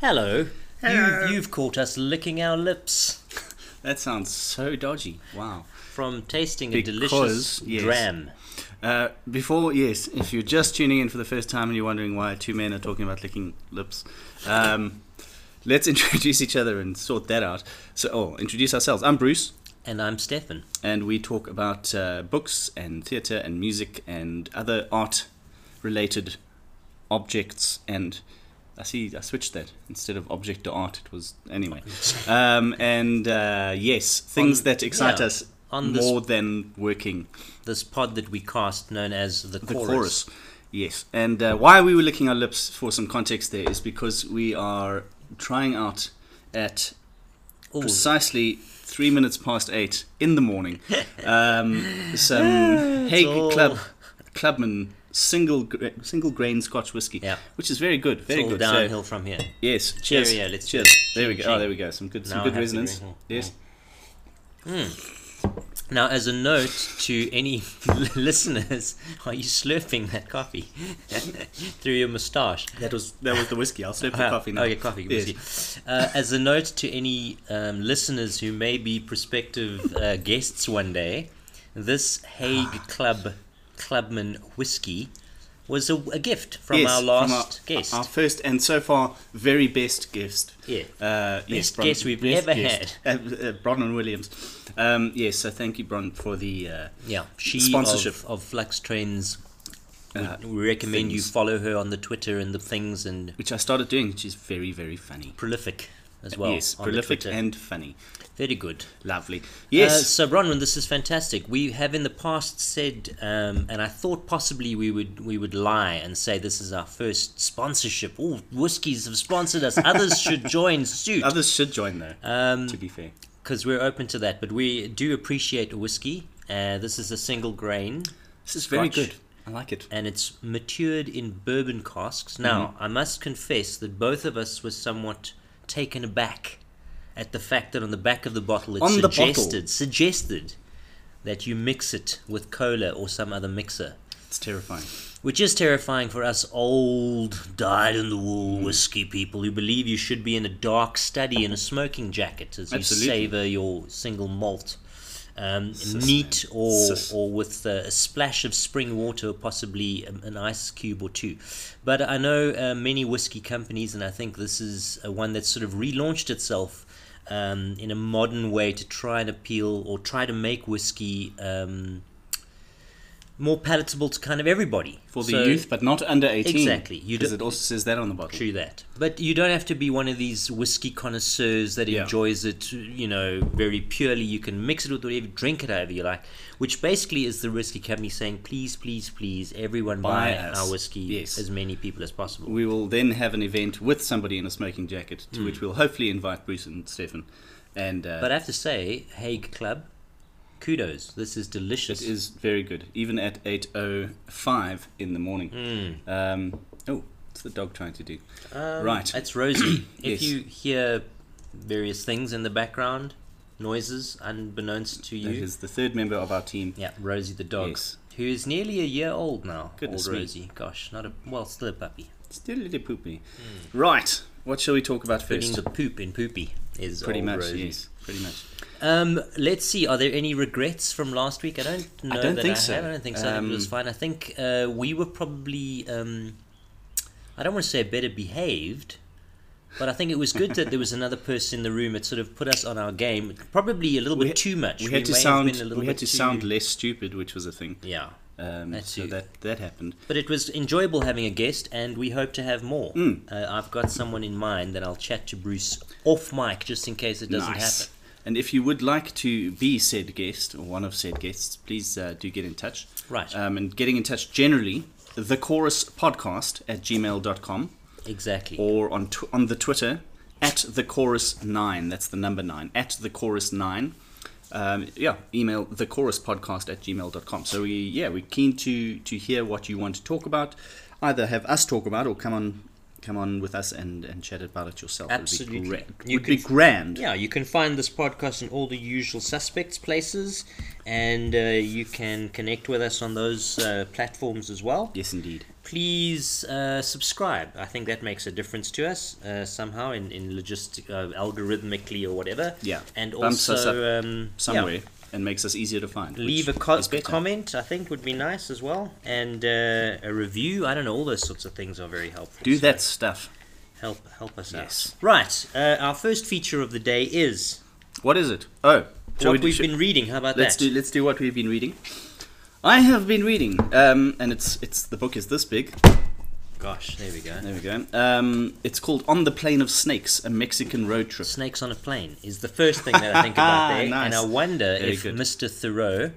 Hello. Hello. You, you've caught us licking our lips That sounds so dodgy. Wow. from tasting a delicious yes. dram. Uh, before, yes, if you're just tuning in for the first time and you're wondering why two men are talking about licking lips, um, let's introduce each other and sort that out. So, oh, introduce ourselves. I'm Bruce, And I'm Stefan. and we talk about uh, books and theatre and music and other art related objects. And I see I switched that instead of object to art. It was anyway. Um, and uh, yes, things On- that excite yeah, us more than working. This pod that we cast known as the, The chorus. chorus. Yes. And uh, why we were licking our lips for some context there is because we are trying out at Ooh, precisely three minutes past eight in the morning um, some Haig Club Clubman single gra- single grain Scotch whiskey, Yeah. which is very good. Very good. So- downhill from here. yes. Cheers. Cheerio, let's cheers. There we go. Oh, there we go. Some good, some Now good I have to resonance. Yes. Now, as a note to any listeners, are you slurping that coffee through your moustache? That was that was the whiskey. I'll slip the Ah, coffee now. Okay, coffee. Yes. whiskey. Uh, as a note to any um, listeners who may be prospective uh, guests one day, this Haig Club Clubman whiskey was a, a gift from Yes, our last guest. Our first and so far very best guest. yeah. Uh, yes, Best Bron- guest we've best ever guest. Uh, uh, Bronwyn Williams. Um, yes, so thank you, Bron, for the. Uh, Yeah, she Sponsorship. of, of Flux Trends. We, Uh, we recommend you follow her on the Twitter and the things and which I started doing. She's very, very funny. prolific as well. yes, prolific and funny. very good. Lovely. Uh, Yes. so Bronwyn, this is fantastic. We have in the past said, um, and I thought possibly we would we would lie and say this is our first sponsorship. All whiskies have sponsored us. Others should join suit. Others should join though. Um, to be fair. because we're open to that. But we do appreciate whiskey. Uh, this is a single grain, This is very Scotch. good. I like it. and it's matured in bourbon casks. Now, Mm-hmm. I must confess that both of us were somewhat taken aback at the fact that on the back of the bottle it On suggested suggested that you mix it with cola or some other mixer. It's terrifying. Which is terrifying for us old, dyed in the wool Mm. whiskey people who believe you should be in a dark study in a smoking jacket as you savor your single malt. Um, neat or, Sis. or with a splash of spring water, possibly an ice cube or two. But I know uh, many whiskey companies, and I think this is uh, one that's sort of relaunched itself um, in a modern way to try and appeal or try to make whiskey um, more palatable to kind of everybody. For the So- youth, but not under 18. Exactly. Because it also says that on the bottle. True that. But you don't have to be one of these whiskey connoisseurs that Yeah. enjoys it, you know, very purely. You can mix it with whatever, drink it however you like, which basically is the whiskey company saying, please, please, please, everyone buy, Buy our whiskey, Yes. as many people as possible. We will then have an event with somebody in a smoking jacket, to which we'll hopefully invite Bruce and Stefan. And uh. But I have to say, Haig Club, kudos. This is delicious. it is very good, even at 8.05 in the morning. Mm. Um, oh, what's the dog trying to do? Um, Right. It's Rosie. if Yes. you hear various things in the background, noises unbeknownst to That you, is the third member of our team. Yeah, Rosie the dog, Yes. who is nearly a year old now. Goodness old me. Rosie, gosh, not a well, still a puppy. Still a little poopy. Right, what shall we talk about Putting first? the poop in poopy is Pretty much, Rosie. yes. Pretty much. Um, let's see. Are there any regrets from last week? I don't know I don't that think I so. have. I don't think so. I think it was Um, fine. I think uh, we were probably. Um, I don't want to say better behaved, but I think it was good that there was another person in the room that sort of put us on our game. Probably a little We bit had- too much. We had to sound. a little We had to too- sound less stupid, which was a thing. Yeah. Um, That so that that happened. But it was enjoyable having a guest, and we hope to have more. Mm. Uh, I've got someone in mind that I'll chat to Bruce off mic just in case it doesn't nice. happen. And if you would like to be said guest or one of said guests, please uh, do get in touch. Right. Um, and getting in touch generally, the chorus podcast at gmail.com exactly. or on tw- on the Twitter at the chorus nine. That's the number nine at the chorus nine. Um, yeah, email the chorus podcast at gmail.com. So we yeah we're keen to to hear what you want to talk about. Either have us talk about or come on come on with us and, and chat about it yourself. Absolutely. It would be, gra- You would be grand. Yeah, you can find this podcast in all the usual suspects places, and uh, you can connect with us on those uh, platforms as well. Yes, indeed. Please uh, subscribe. I think that makes a difference to us uh, somehow in in logistic, uh, algorithmically or whatever. Yeah. and Bumps also um, Somewhere yeah, and makes us easier to find. leave a co- comment. I think would be nice as well, and uh, a review. I don't know. All those sorts of things are very helpful. Do so that stuff. Help help us Yes. out. Right. Uh, our first feature of the day is What is it? Oh, what we we've sh- been reading. How about Let's that? do let's do what we've been reading. I have been reading, um, and it's it's the book is this big. Gosh, there we go. There we go. Um, it's called On the Plain of Snakes: A Mexican Road Trip. Snakes on a plane is the first thing that I think about there, Nice. and I wonder Very if good. Mr. Thoreau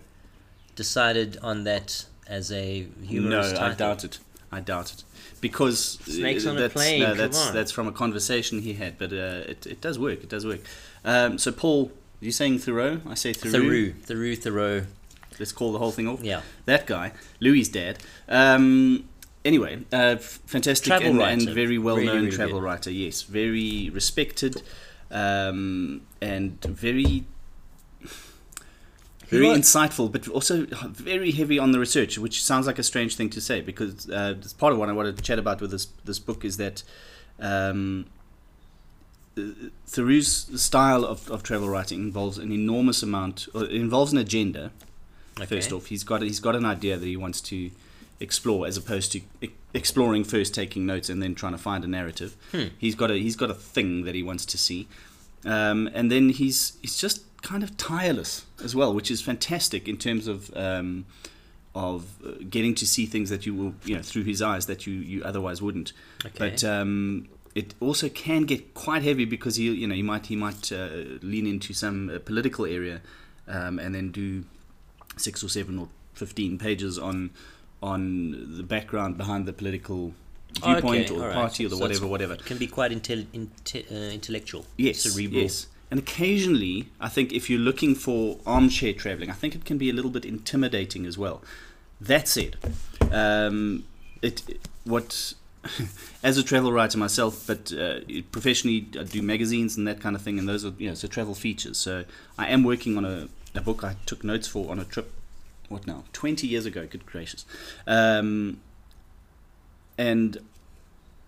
decided on that as a humorous no, title. I doubt it. I doubt it because uh, Snakes on a plane, No, come that's on. that's from a conversation he had, but uh, it it does work. It does work. Um, so Paul, you saying Thoreau? I say Thoreau. Thoreau, Thoreau, Thoreau. Let's call the whole thing off. Yeah, that guy, Louis' dad. Um, anyway, uh, fantastic Travel and, writer. and very well known Really, really travel good. writer. Yes, very respected um, and very. Very insightful, but also very heavy on the research, which sounds like a strange thing to say because uh, part of what I wanted to chat about with this this book is that um, uh, Thoreau's style of, of travel writing involves an enormous amount, or involves an agenda, okay. first off. He's got he's got an idea that he wants to explore, as opposed to exploring first, taking notes, and then trying to find a narrative. Hmm. He's got a he's got a thing that he wants to see, um, and then he's he's just kind of tireless as well, which is fantastic in terms of. Um, of uh, getting to see things that you will, you know, through his eyes that you, you otherwise wouldn't. Okay. But um, it also can get quite heavy because he, you know, he might he might uh, lean into some uh, political area, um, and then do six or seven or fifteen pages on on the background behind the political viewpoint okay, or the alright. party or the So whatever, whatever. It can be quite intel- inte- uh, intellectual, Yes, cerebral. yes. And occasionally, I think if you're looking for armchair traveling, I think it can be a little bit intimidating as well. That said, um, it what as a travel writer myself, but uh, professionally I do magazines and that kind of thing, and those are you know so travel features. So I am working on a, a book I took notes for on a trip. What now? Twenty years ago. Good gracious. Um, and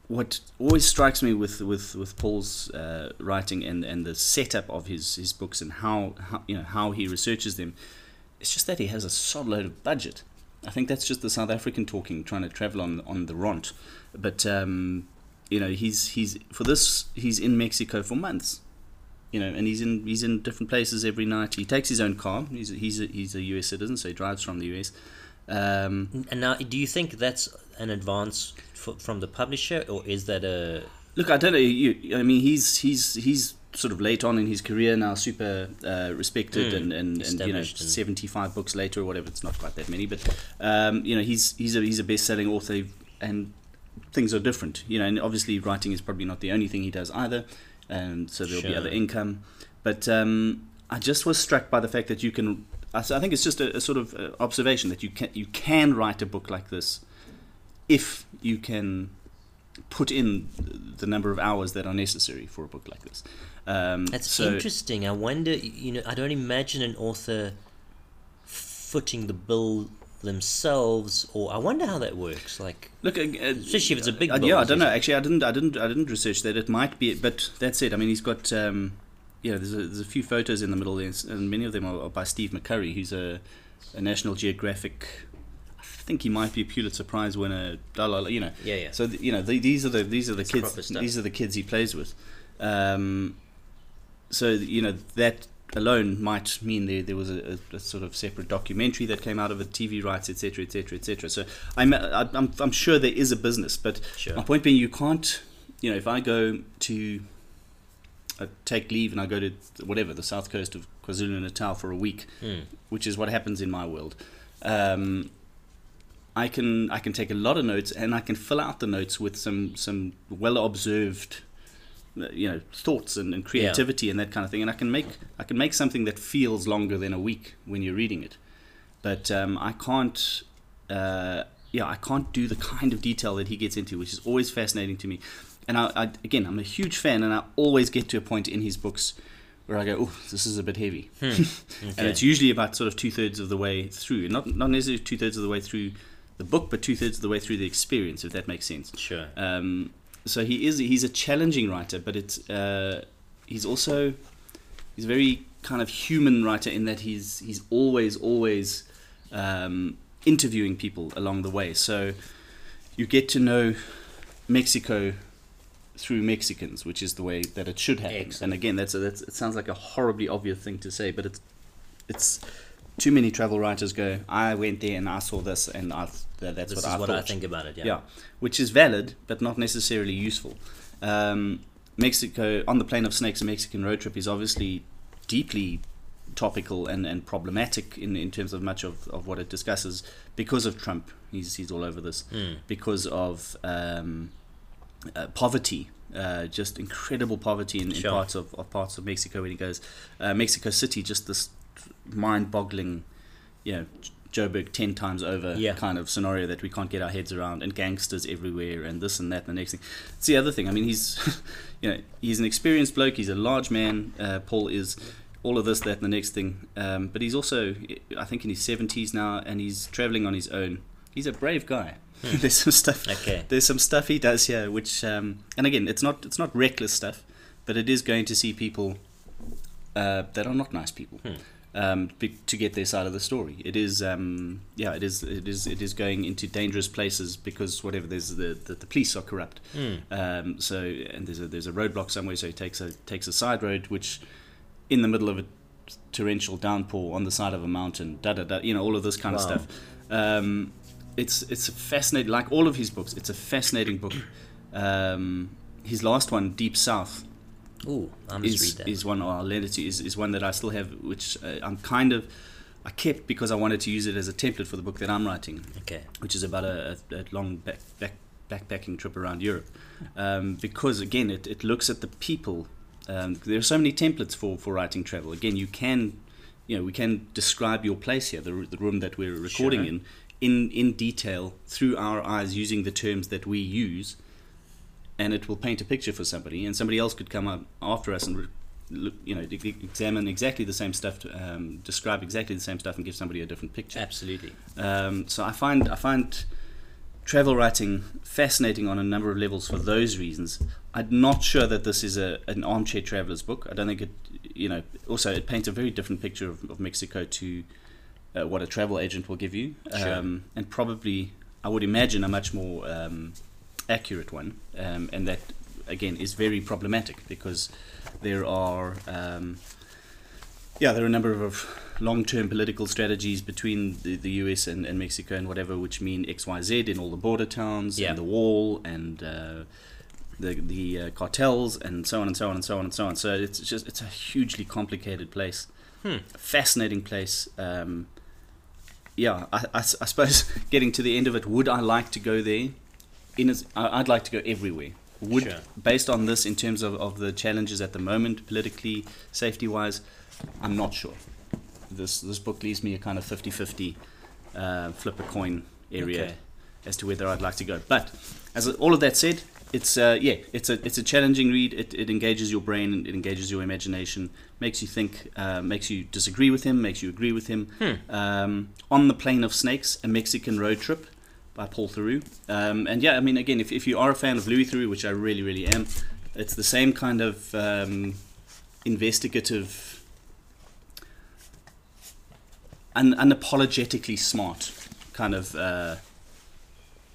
what always strikes me with with with Paul's uh, writing and and the setup of his his books and how, how you know how he researches them, it's just that he has a solid load of budget. I think that's just the South African talking, trying to travel on on the ront. But um, you know, he's he's for this he's in Mexico for months. You know, and he's in he's in different places every night. He takes his own car. He's a, he's a, he's a U.S. citizen, so he drives from the U.S. Um, And now, do you think that's an advance f- from the publisher, or is that a Look, I don't know. You, I mean, he's he's he's sort of late on in his career now, super uh, respected, Mm, and, and, and you know, seventy five books later or whatever. It's not quite that many, but um, you know, he's he's a he's a best selling author, and things are different. You know, and obviously writing is probably not the only thing he does either, and so there'll be other income. But um, I just was struck by the fact that you can. I think it's just a, a sort of uh, observation that you can you can write a book like this if you can put in the number of hours that are necessary for a book like this. Um, That's so, interesting. I wonder, you know, I don't imagine an author footing the bill themselves, or I wonder how that works. Like, Look, uh, Especially if it's a big uh, yeah, I don't know. Actually, I didn't, I didn't, I didn't research that. It might be, but that's it. I mean, he's got, um, you know, there's a, there's a few photos in the middle, there, and many of them are, are by Steve McCurry, who's a, a National Geographic. I think he might be a Pulitzer Prize winner. La, la, la, you know, yeah, yeah. So you know, th these are the these are the It's kids. These are the kids he plays with. Um, so you know that alone might mean there there was a, a, sort of separate documentary that came out of it, TV rights, etc., etc., etc. So I'm, I- I'm I'm sure there is a business, but Sure. my point being, you can't. You know, if I go to I take leave and I go to whatever the south coast of KwaZulu Natal for a week, Hmm. which is what happens in my world. Um, I can I can take a lot of notes and I can fill out the notes with some some well observed uh, you know thoughts and, and creativity and that kind of thing and I can make I can make something that feels longer than a week when you're reading it but um, I can't uh, yeah, I can't do the kind of detail that he gets into, which is always fascinating to me. And I, I again, I'm a huge fan, and I always get to a point in his books where I go, "Oh, this is a bit heavy," and Okay. it's usually about sort of two thirds of the way through, not not necessarily two thirds of the way through the book, but two thirds of the way through the experience, if that makes sense. Sure. Um, so he is he's a challenging writer, but it's uh, he's also he's a very kind of human writer in that he's he's always always um, interviewing people along the way. So you get to know Mexico through Mexicans, which is the way that it should happen. Excellent. And again, that's, a, that's it sounds like a horribly obvious thing to say, but it's it's too many travel writers go. I went there and I saw this, and I that, that's This what I what thought. I think about it. Yeah. Yeah, which is valid, but not necessarily useful. Um, Mexico, on the plain of snakes, a Mexican road trip is obviously deeply topical and, and problematic in, in terms of much of, of what it discusses because of Trump. He's, he's all over this. Mm. Because of um, uh, poverty, uh, just incredible poverty in, in Sure. parts of, of parts of Mexico. When he goes, uh, Mexico City, just this mind-boggling, you know, Joburg ten times over Yeah. kind of scenario that we can't get our heads around, and gangsters everywhere, and this and that, and the next thing. It's the other thing. I mean, he's, you know, he's an experienced bloke. He's a large man. Uh, Paul is all of this, that, and the next thing. Um, but he's also, I think, in his seventies now, and he's traveling on his own. He's a brave guy. There's some stuff. Okay. There's some stuff he does here, which, um, and again, it's not it's not reckless stuff, but it is going to see people uh, that are not nice people. Hmm. Um, to get their side of the story, it is um, yeah, it is it is it is going into dangerous places because whatever there's the the, the police are corrupt. Mm. Um, so and there's a there's a roadblock somewhere, so he takes a takes a side road, which in the middle of a torrential downpour on the side of a mountain, da da da, you know, all of this kind Wow. of stuff. Um, it's it's a fascinating, like all of his books. It's a fascinating book. Um, his last one, Deep South, Ooh, I must is read that. is one or Lenity is, is one that I still have, which uh, I'm kind of I kept because I wanted to use it as a template for the book that I'm writing okay. which is about a, a, a long back, back, backpacking trip around Europe. Um, because again, it, it looks at the people. Um, there are so many templates for, for writing travel. Again, you can, you know, we can describe your place here, the, the room that we're recording Sure. in, in in detail through our eyes using the terms that we use, and it will paint a picture for somebody. And somebody else could come up after us and. Re- you know, examine exactly the same stuff, to, um, describe exactly the same stuff, and give somebody a different picture. Absolutely. Um, so I find I find travel writing fascinating on a number of levels for those reasons. I'm not sure that this is a an armchair traveler's book. I don't think it. You know, also it paints a very different picture of, of Mexico to uh, what a travel agent will give you, Sure. um, and probably I would imagine a much more um, accurate one, um, and that again is very problematic because there are. Um, yeah, there are a number of long-term political strategies between the, the US and, and Mexico and whatever, which mean X, Y, Z in all the border towns Yeah. and the wall and uh, the the uh, cartels and so on and so on and so on and so on. So it's just it's a hugely complicated place, Hmm. fascinating place. Um, yeah, I suppose getting to the end of it, would I like to go there? In as, I'd like to go everywhere. Would Sure. based on this in terms of, of the challenges at the moment, politically, safety wise, I'm not sure. This this book leaves me a kind of 50-50 uh, flip a coin area Okay. as to whether I'd like to go. But as all of that said, it's uh, yeah, it's a it's a challenging read. It, it engages your brain, it engages your imagination, makes you think, uh, makes you disagree with him, makes you agree with him. Hmm. Um, on the Plain of Snakes, a Mexican road trip by Paul Theroux. Um, and yeah, I mean, again, if, if you are a fan of Louis Theroux, which I really, really am, it's the same kind of um, investigative, un- unapologetically smart kind of uh,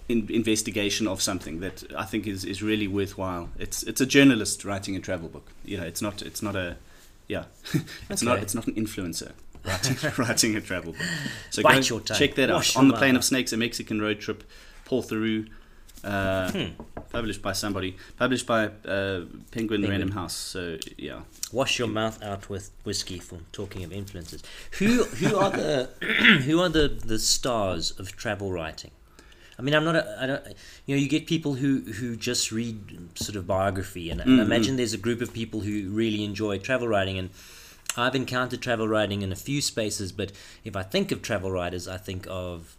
in- investigation of something that I think is, is really worthwhile. It's it's a journalist writing a travel book. You know, it's not it's not a yeah, it's not it's not an influencer writing writing a travel book. So Bite go check that Wash out. On the Plain of Snakes, a Mexican road trip. Paul Theroux. Uh, Hmm. Published by somebody. Published by uh, Penguin, Penguin. Random House. So yeah, Wash your mouth out with whiskey for talking of influences. Who who are the who are the, the stars of travel writing? I mean, I'm not. A, I don't. You know, you get people who who just read sort of biography, and, and I Mm, imagine there's a group of people who really enjoy travel writing. And I've encountered travel writing in a few spaces, but if I think of travel writers, I think of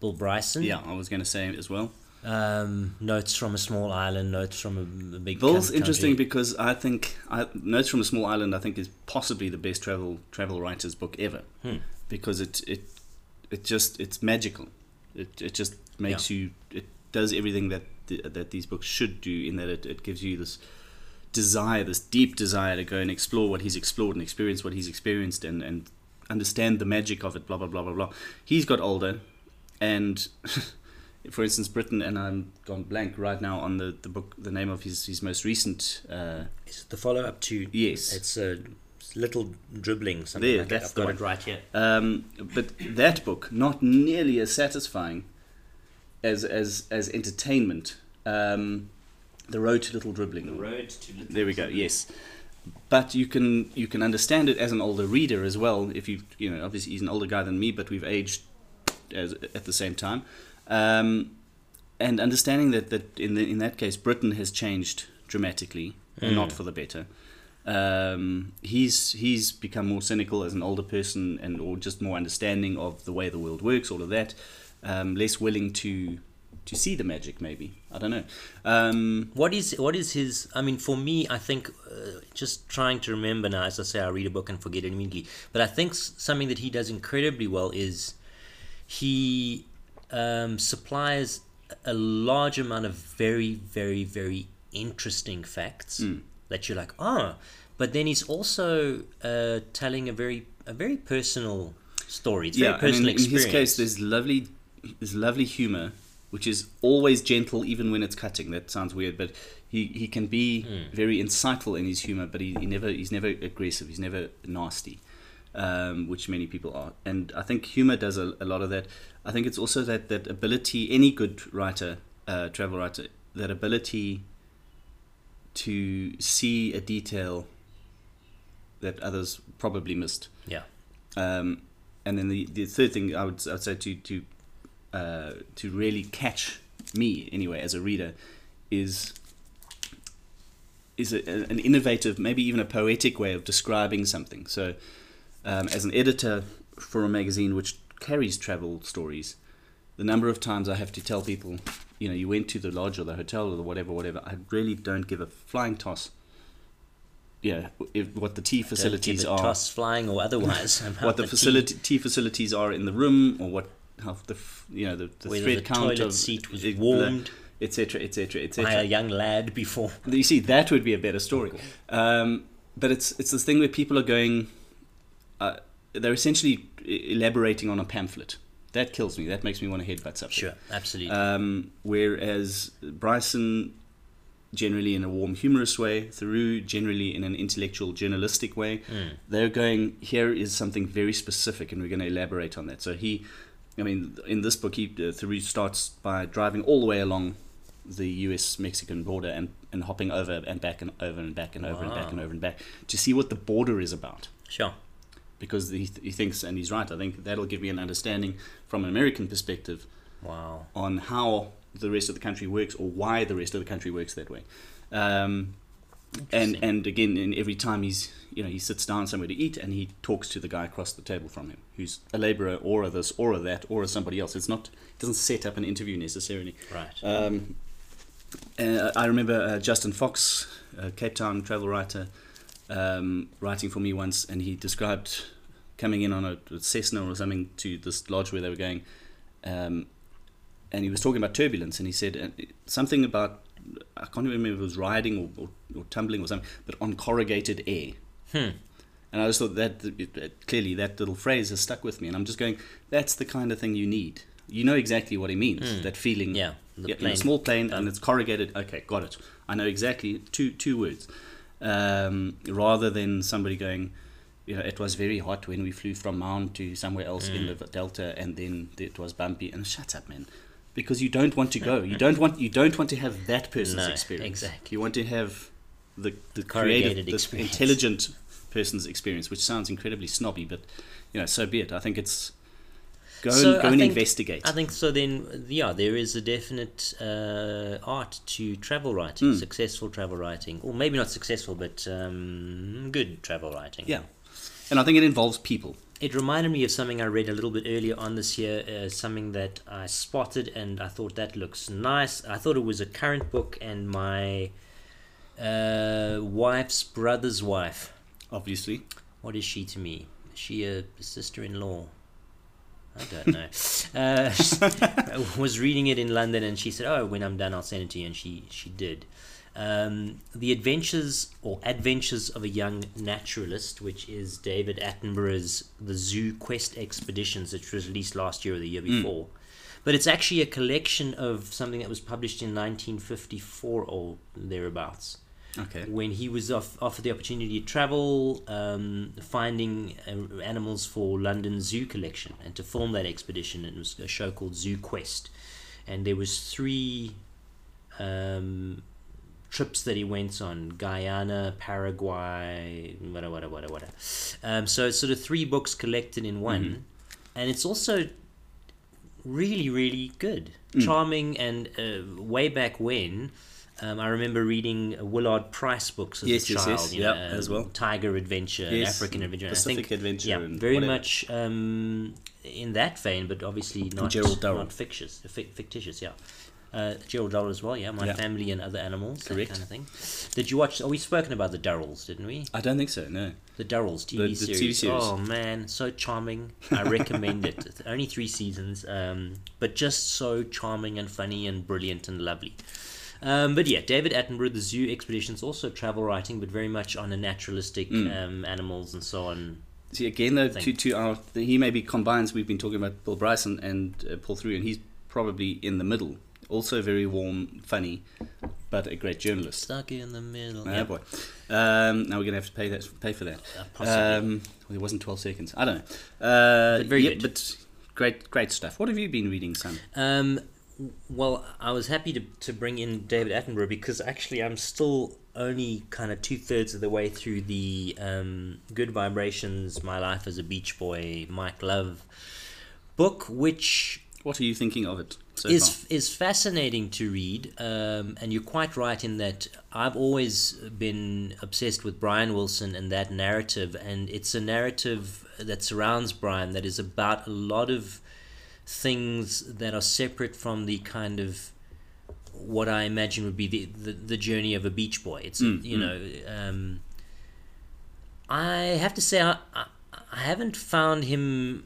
Bill Bryson. Yeah, I was going to say it as well. Um, notes from a small island. Notes from a, a big. Bill's coun- interesting because I think I, Notes from a Small Island I think is possibly the best travel travel writer's book ever Hmm. because it it it just it's magical. It it just makes you it does everything that th- that these books should do in that it, it gives you this desire, this deep desire to go and explore what he's explored and experience what he's experienced and and understand the magic of it. Blah blah blah blah blah. He's got older, and for instance, Britain and I'm gone blank right now on the, the book, the name of his his most recent. Uh, Is it the follow up to? Yes. It's a little dribbling. Something There, like that. I've got one. it right here. Um, but that book, not nearly as satisfying as as as entertainment. Um, the Road to Little Dribbling. road to. Little There we go. Yes, but you can you can understand it as an older reader as well. If you you know obviously he's an older guy than me, but we've aged as at the same time, um, and understanding that that in the, in that case Britain has changed dramatically, and not for the better. Um, he's he's become more cynical as an older person, and or just more understanding of the way the world works. All of that, um, less willing to to see the magic. Maybe I don't know. Um, What is what is his? I mean, for me, I think uh, just trying to remember now. As I say, I read a book and forget it immediately. But I think s- something that he does incredibly well is he um, supplies a large amount of very, very, very interesting facts Hmm. that you're like, oh. But then he's also uh, telling a very a very personal story. It's very and personal in, in his case, there's lovely, there's lovely humor, which is always gentle, even when it's cutting. That sounds weird, but he, he can be Hmm. very insightful in his humor, but he, he never he's never aggressive. He's never nasty, um, which many people are. And I think humor does a, a lot of that. I think it's also that that ability. Any good writer, uh, travel writer, that ability to see a detail that others probably missed. yeah. Um, and then the, the third thing I would, I would say to to uh, to really catch me anyway as a reader is is a, an innovative, maybe even a poetic way of describing something. So, um, as an editor for a magazine which carries travel stories, the number of times I have to tell people, you know, you went to the lodge or the hotel or the whatever, whatever. I really don't give a flying toss. Yeah, if, what the tea facilities are toss flying or otherwise. what the tea. facility tea facilities are in the room or what how the you know the, the Whether thread the count toilet of seat was it- warmed etc etc Etc. by a young lad before. you see that would be a better story um, but it's it's this thing where people are going uh, they're essentially elaborating on a pamphlet that kills me that makes me want to headbutt something Sure, absolutely. um, whereas Bryson, generally in a warm, humorous way, Theroux, generally in an intellectual, journalistic way, Hmm. they're going, here is something very specific, and we're going to elaborate on that. So he, I mean, in this book, he, uh, Theroux starts by driving all the way along the US Mexican border and, and hopping over and back and over and back and over and back and over and back to see what the border is about sure. because he, he thinks, and he's right, I think that'll give me an understanding from an American perspective Wow. on how the rest of the country works or why the rest of the country works that way. Um, and and again, in every time he's you know he sits down somewhere to eat and he talks to the guy across the table from him, who's a labourer or a this or a that or a somebody else. It's not it doesn't set up an interview necessarily. Right. Um, uh, I remember uh, Justin Fox, a Cape Town travel writer, um, writing for me once, and he described coming in on a, a Cessna or something to this lodge where they were going, um, and he was talking about turbulence, and he said uh, something about I can't even remember if it was riding or, or, or tumbling or something, but on corrugated air. Hmm. And I just thought that it- clearly that little phrase has stuck with me, and I'm just going, that's the kind of thing you need. You know exactly what he means. That feeling. Hmm. Yeah. The Yeah, in a small plane done. and it's corrugated. Okay, got it. I know exactly two two words. Um, rather than somebody going, you know, it was very hot when we flew from Maun to somewhere else in Mm. the Delta, and then it was bumpy. And shut up, man, because you don't want to go. You don't want you don't want to have that person's No, experience. exactly. You want to have the the creative, the intelligent person's experience, which sounds incredibly snobby, but you know, so be it. I think it's go So and go I and think- investigate. I think so. Then, yeah, there is a definite uh, art to travel writing, Hmm. successful travel writing, or maybe not successful, but um, good travel writing. Yeah. And I think it involves people. it reminded me of something I read a little bit earlier on this year, uh, something that I spotted and I thought that looks nice. I thought it was a current book, and my uh, wife's brother's wife, Obviously. what is she to me? Is she a sister in law? I don't know. uh, was reading it in London, and she said, "Oh, when I'm done, I'll send it to you." And she she did. Um, the Adventures or Adventures of a Young Naturalist, which is David Attenborough's The Zoo Quest Expeditions, which was released last year or the year before. But it's actually a collection of something that was published in 1954 or thereabouts Okay. when he was off, offered the opportunity to travel, um, finding uh, animals for London Zoo collection, and to film that expedition. It was a show called Zoo Quest, and there was three um, trips that he went on: Guyana, Paraguay, whatever, whatever, whatever. whatever. Um, so it's sort of three books collected in one, and it's also really, really good, charming, and uh, way back when. Um, I remember reading Willard Price books as Yes, a child. yes. you know, Yep, as um, well. Tiger Adventure, Yes, African Adventure. and I Pacific think, Adventure Yeah, very whatever. much um, in that vein, but obviously not Gerald Durrell. not fictitious. fic- fictitious, yeah. Uh, Gerald Durrell as well, yeah. My Yeah. family and other animals, Correct. that kind of thing. Did you watch? Oh, we spoken about the Durrells, didn't we? I don't think so, no. The Durrells TV, The- the series. TV series. Oh man, so charming. I recommend it. It's Only three seasons, um, but just so charming and funny and brilliant and lovely. Um, but yeah, David Attenborough, the zoo expeditions, also travel writing, but very much on a naturalistic Mm. um, animals and so on. See, again, though, Thing. to, to our, he maybe combines, we've been talking about Bill Bryson and uh, Paul Theroux, and he's probably in the middle. Also very warm, funny, but a great journalist. Stuck in the middle. Oh Yeah, boy. Um, now we're going to have to pay that pay for that. uh, possibly. Um, well, it wasn't 12 seconds. I don't know. Uh, But very good. But great, great stuff. What have you been reading, son? Um, well, I was happy to, to bring in David Attenborough because actually I'm still only kind of two thirds of the way through the um, Good Vibrations, My Life as a Beach Boy, Mike Love book, which What are you thinking of it so is far? is fascinating to read, um, and you're quite right in that I've always been obsessed with Brian Wilson and that narrative, and it's a narrative that surrounds Brian that is about a lot of things that are separate from the kind of what I imagine would be the the, the journey of a beach boy. It's Mm, you mm. know. Um, I have to say I, I, I haven't found him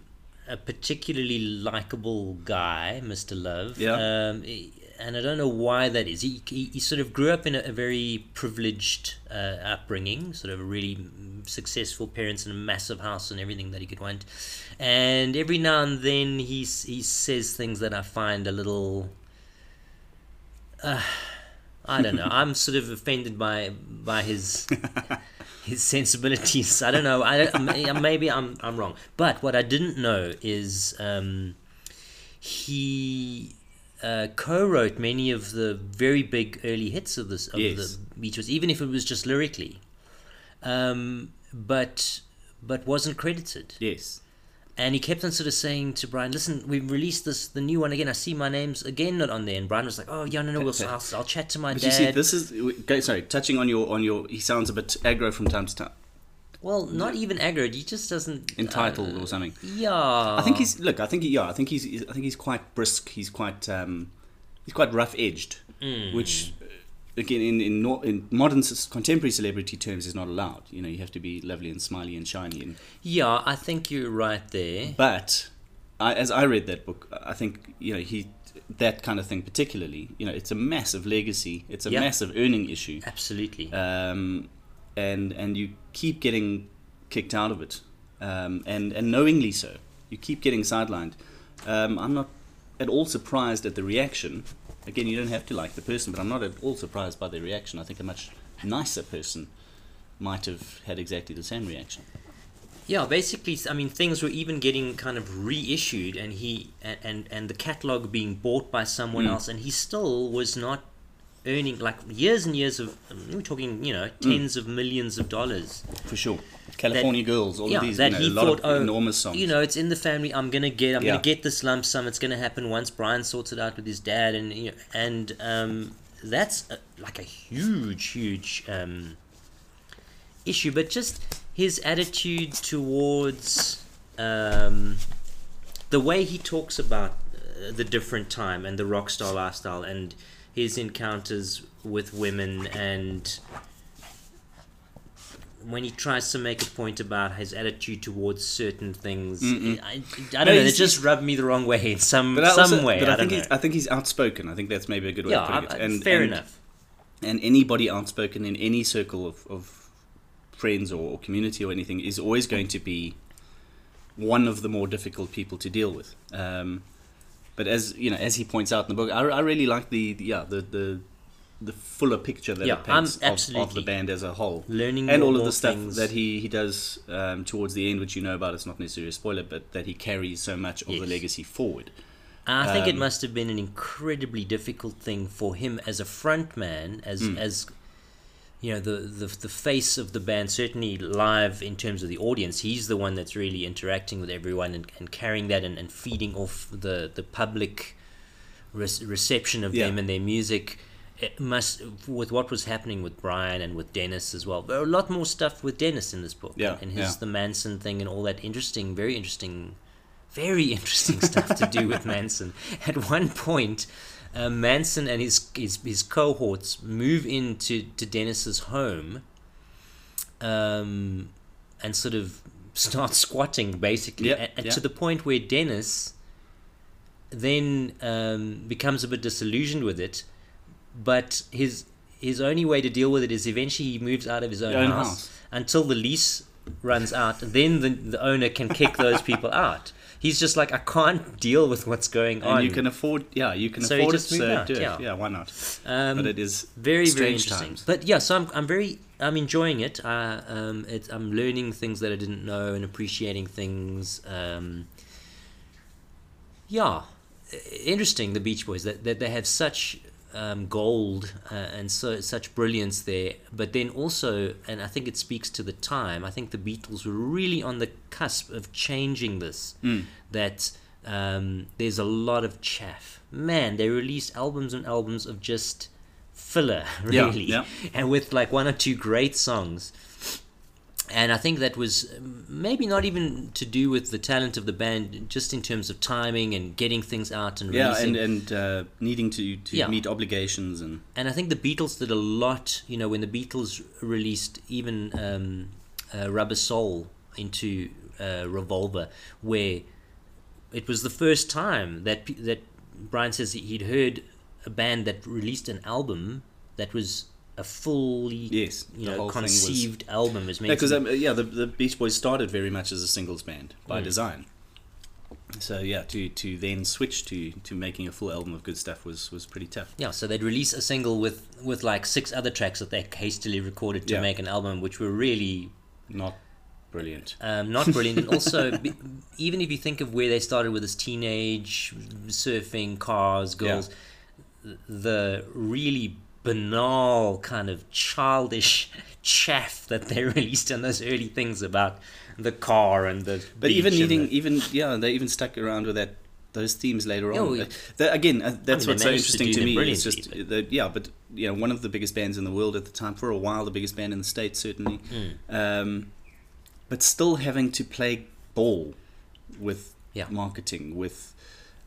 a particularly likable guy, Mr. Love. Yeah. Um, he- and I don't know why that is. He, he, he sort of grew up in a, a very privileged uh, upbringing, sort of really successful parents in a massive house and everything that he could want. And every now and then he, he says things that I find a little. Uh, I don't know. I'm sort of offended by by his his sensibilities. I don't know. I maybe I'm I'm wrong. But what I didn't know is um, he uh, co-wrote many of the very big early hits of this of Yes. the Beatles, even if it was just lyrically. Um, but but wasn't credited. Yes. And he kept on sort of saying to Brian, "Listen, we've released this the new one again. I see my name's again not on there." And Brian was like, "Oh yeah, no, no, we'll, I'll, I'll chat to my But dad." you see, this is go- sorry. Touching on your on your, he sounds a bit aggro from time to time, well, not even aggro. He just doesn't entitled uh, or something. Yeah, I think he's look. I think he, yeah. I think he's. I think he's quite brisk. He's quite. Um, he's quite rough edged, Mm. which uh, again in in, nor- in modern contemporary celebrity terms is not allowed. You know, you have to be lovely and smiley and shiny. And Yeah, I think you're right there. but I, as I read that book, I think you know he that kind of thing particularly. You know, it's a massive legacy. It's a Yeah. massive earning issue. Absolutely. um, and and you keep getting kicked out of it, um, and and knowingly so. You keep getting sidelined. Um, I'm not at all surprised at the reaction. Again, you don't have to like the person, but I'm not at all surprised by the reaction. I think a much nicer person might have had exactly the same reaction. Yeah, basically, I mean, things were even getting kind of reissued, and he and and, and the catalog being bought by someone Mm. else, and he still was not earning like years and years of. We're talking, you know, tens of millions of dollars. For sure. California Girls, all yeah, of these, that you know, he a lot thought, of oh, enormous songs. you know, it's in the family. I'm gonna get, I'm Yeah. gonna get this lump sum. It's gonna happen once Brian sorts it out with his dad, and you know, and um, that's a, like a huge, huge um, issue. But just his attitude towards um, the way he talks about uh, the different time and the rock star lifestyle and his encounters with women and when he tries to make a point about his attitude towards certain things, Mm-mm. I, I don't No, know. It just rubbed me the wrong way in some some also- way. But I, I, think he's. I think he's outspoken. I think that's maybe a good way yeah, of putting I- it. And, fair and, enough. And anybody outspoken in any circle of, of friends or, or community or anything is always going to be one of the more difficult people to deal with. Um, but as you know, as he points out in the book, I, I really like the, the yeah the, the the fuller picture that Yeah, it paints of, of the band as a whole. Learning and all of the stuff things. that he, he does um, towards the end, which you know about, it's not necessarily a spoiler, but that he carries so much of the legacy forward. And I think it Um, must have been an incredibly difficult thing for him as a frontman, as Mm. as you know the, the the face of the band. Certainly live in terms of the audience, he's the one that's really interacting with everyone and, and carrying that and, and feeding off the the public re- reception of Yeah. them and their music. It must with what was happening with Brian and with Dennis as well. There are a lot more stuff with Dennis in this book, Yeah, and his yeah. the Manson thing and all that interesting, very interesting very interesting stuff to do with Manson. At one point, uh, Manson and his, his his cohorts move into to Dennis's home, um, and sort of start squatting basically, and, and yeah. to the point where Dennis then um, becomes a bit disillusioned with it, but his his only way to deal with it is eventually he moves out of his own, Own house, house. until the lease runs out. Then the, the owner can kick those people out. He's just like, I can't deal with what's going And on. you can afford, yeah, you can So afford it, so out, do it. yeah. Yeah, why not? um, but it is very very strange interesting. times. But yeah, so I'm I'm very I'm enjoying it. Uh, um, it I'm learning things that I didn't know and appreciating things. Um, yeah, interesting. The Beach Boys that that they have such um, gold uh, and so such brilliance there, but then also, and I think it speaks to the time. I think the Beatles were really on the cusp of changing this. Mm. That um, there's a lot of chaff. Man, they released albums and albums of just filler, Yeah, really, yeah. and with like one or two great songs. And I think that was um, maybe not even to do with the talent of the band, just in terms of timing and getting things out and Yeah, releasing. and and uh, needing to to Yeah. meet obligations and and I think the Beatles did a lot. You know, when the Beatles released even um, uh, Rubber Soul into uh, Revolver, where it was the first time that that Brian says he'd heard a band that released an album that was a fully yes, you know thing was- conceived album is meant Yeah, because be- um, yeah, the the Beach Boys started very much as a singles band by Mm. design. So yeah, to to then switch to to making a full album of good stuff was was pretty tough. Yeah, so they'd release a single with with like six other tracks that they hastily recorded to Yeah. make an album, which were really Not brilliant. um, not brilliant. and also, be, even if you think of where they started with this teenage surfing, cars, girls, the really banal kind of childish chaff that they released in those early things about the car and the But even needing, the- even yeah, they even stuck around with that those themes later Yeah, on. Uh, that- again, uh, that's they what's so managed to interesting to, me. It's just that yeah, but you know, one of the biggest bands in the world at the time for a while, the biggest band in the states certainly, Mm. um, but still having to play ball with Yeah. marketing with.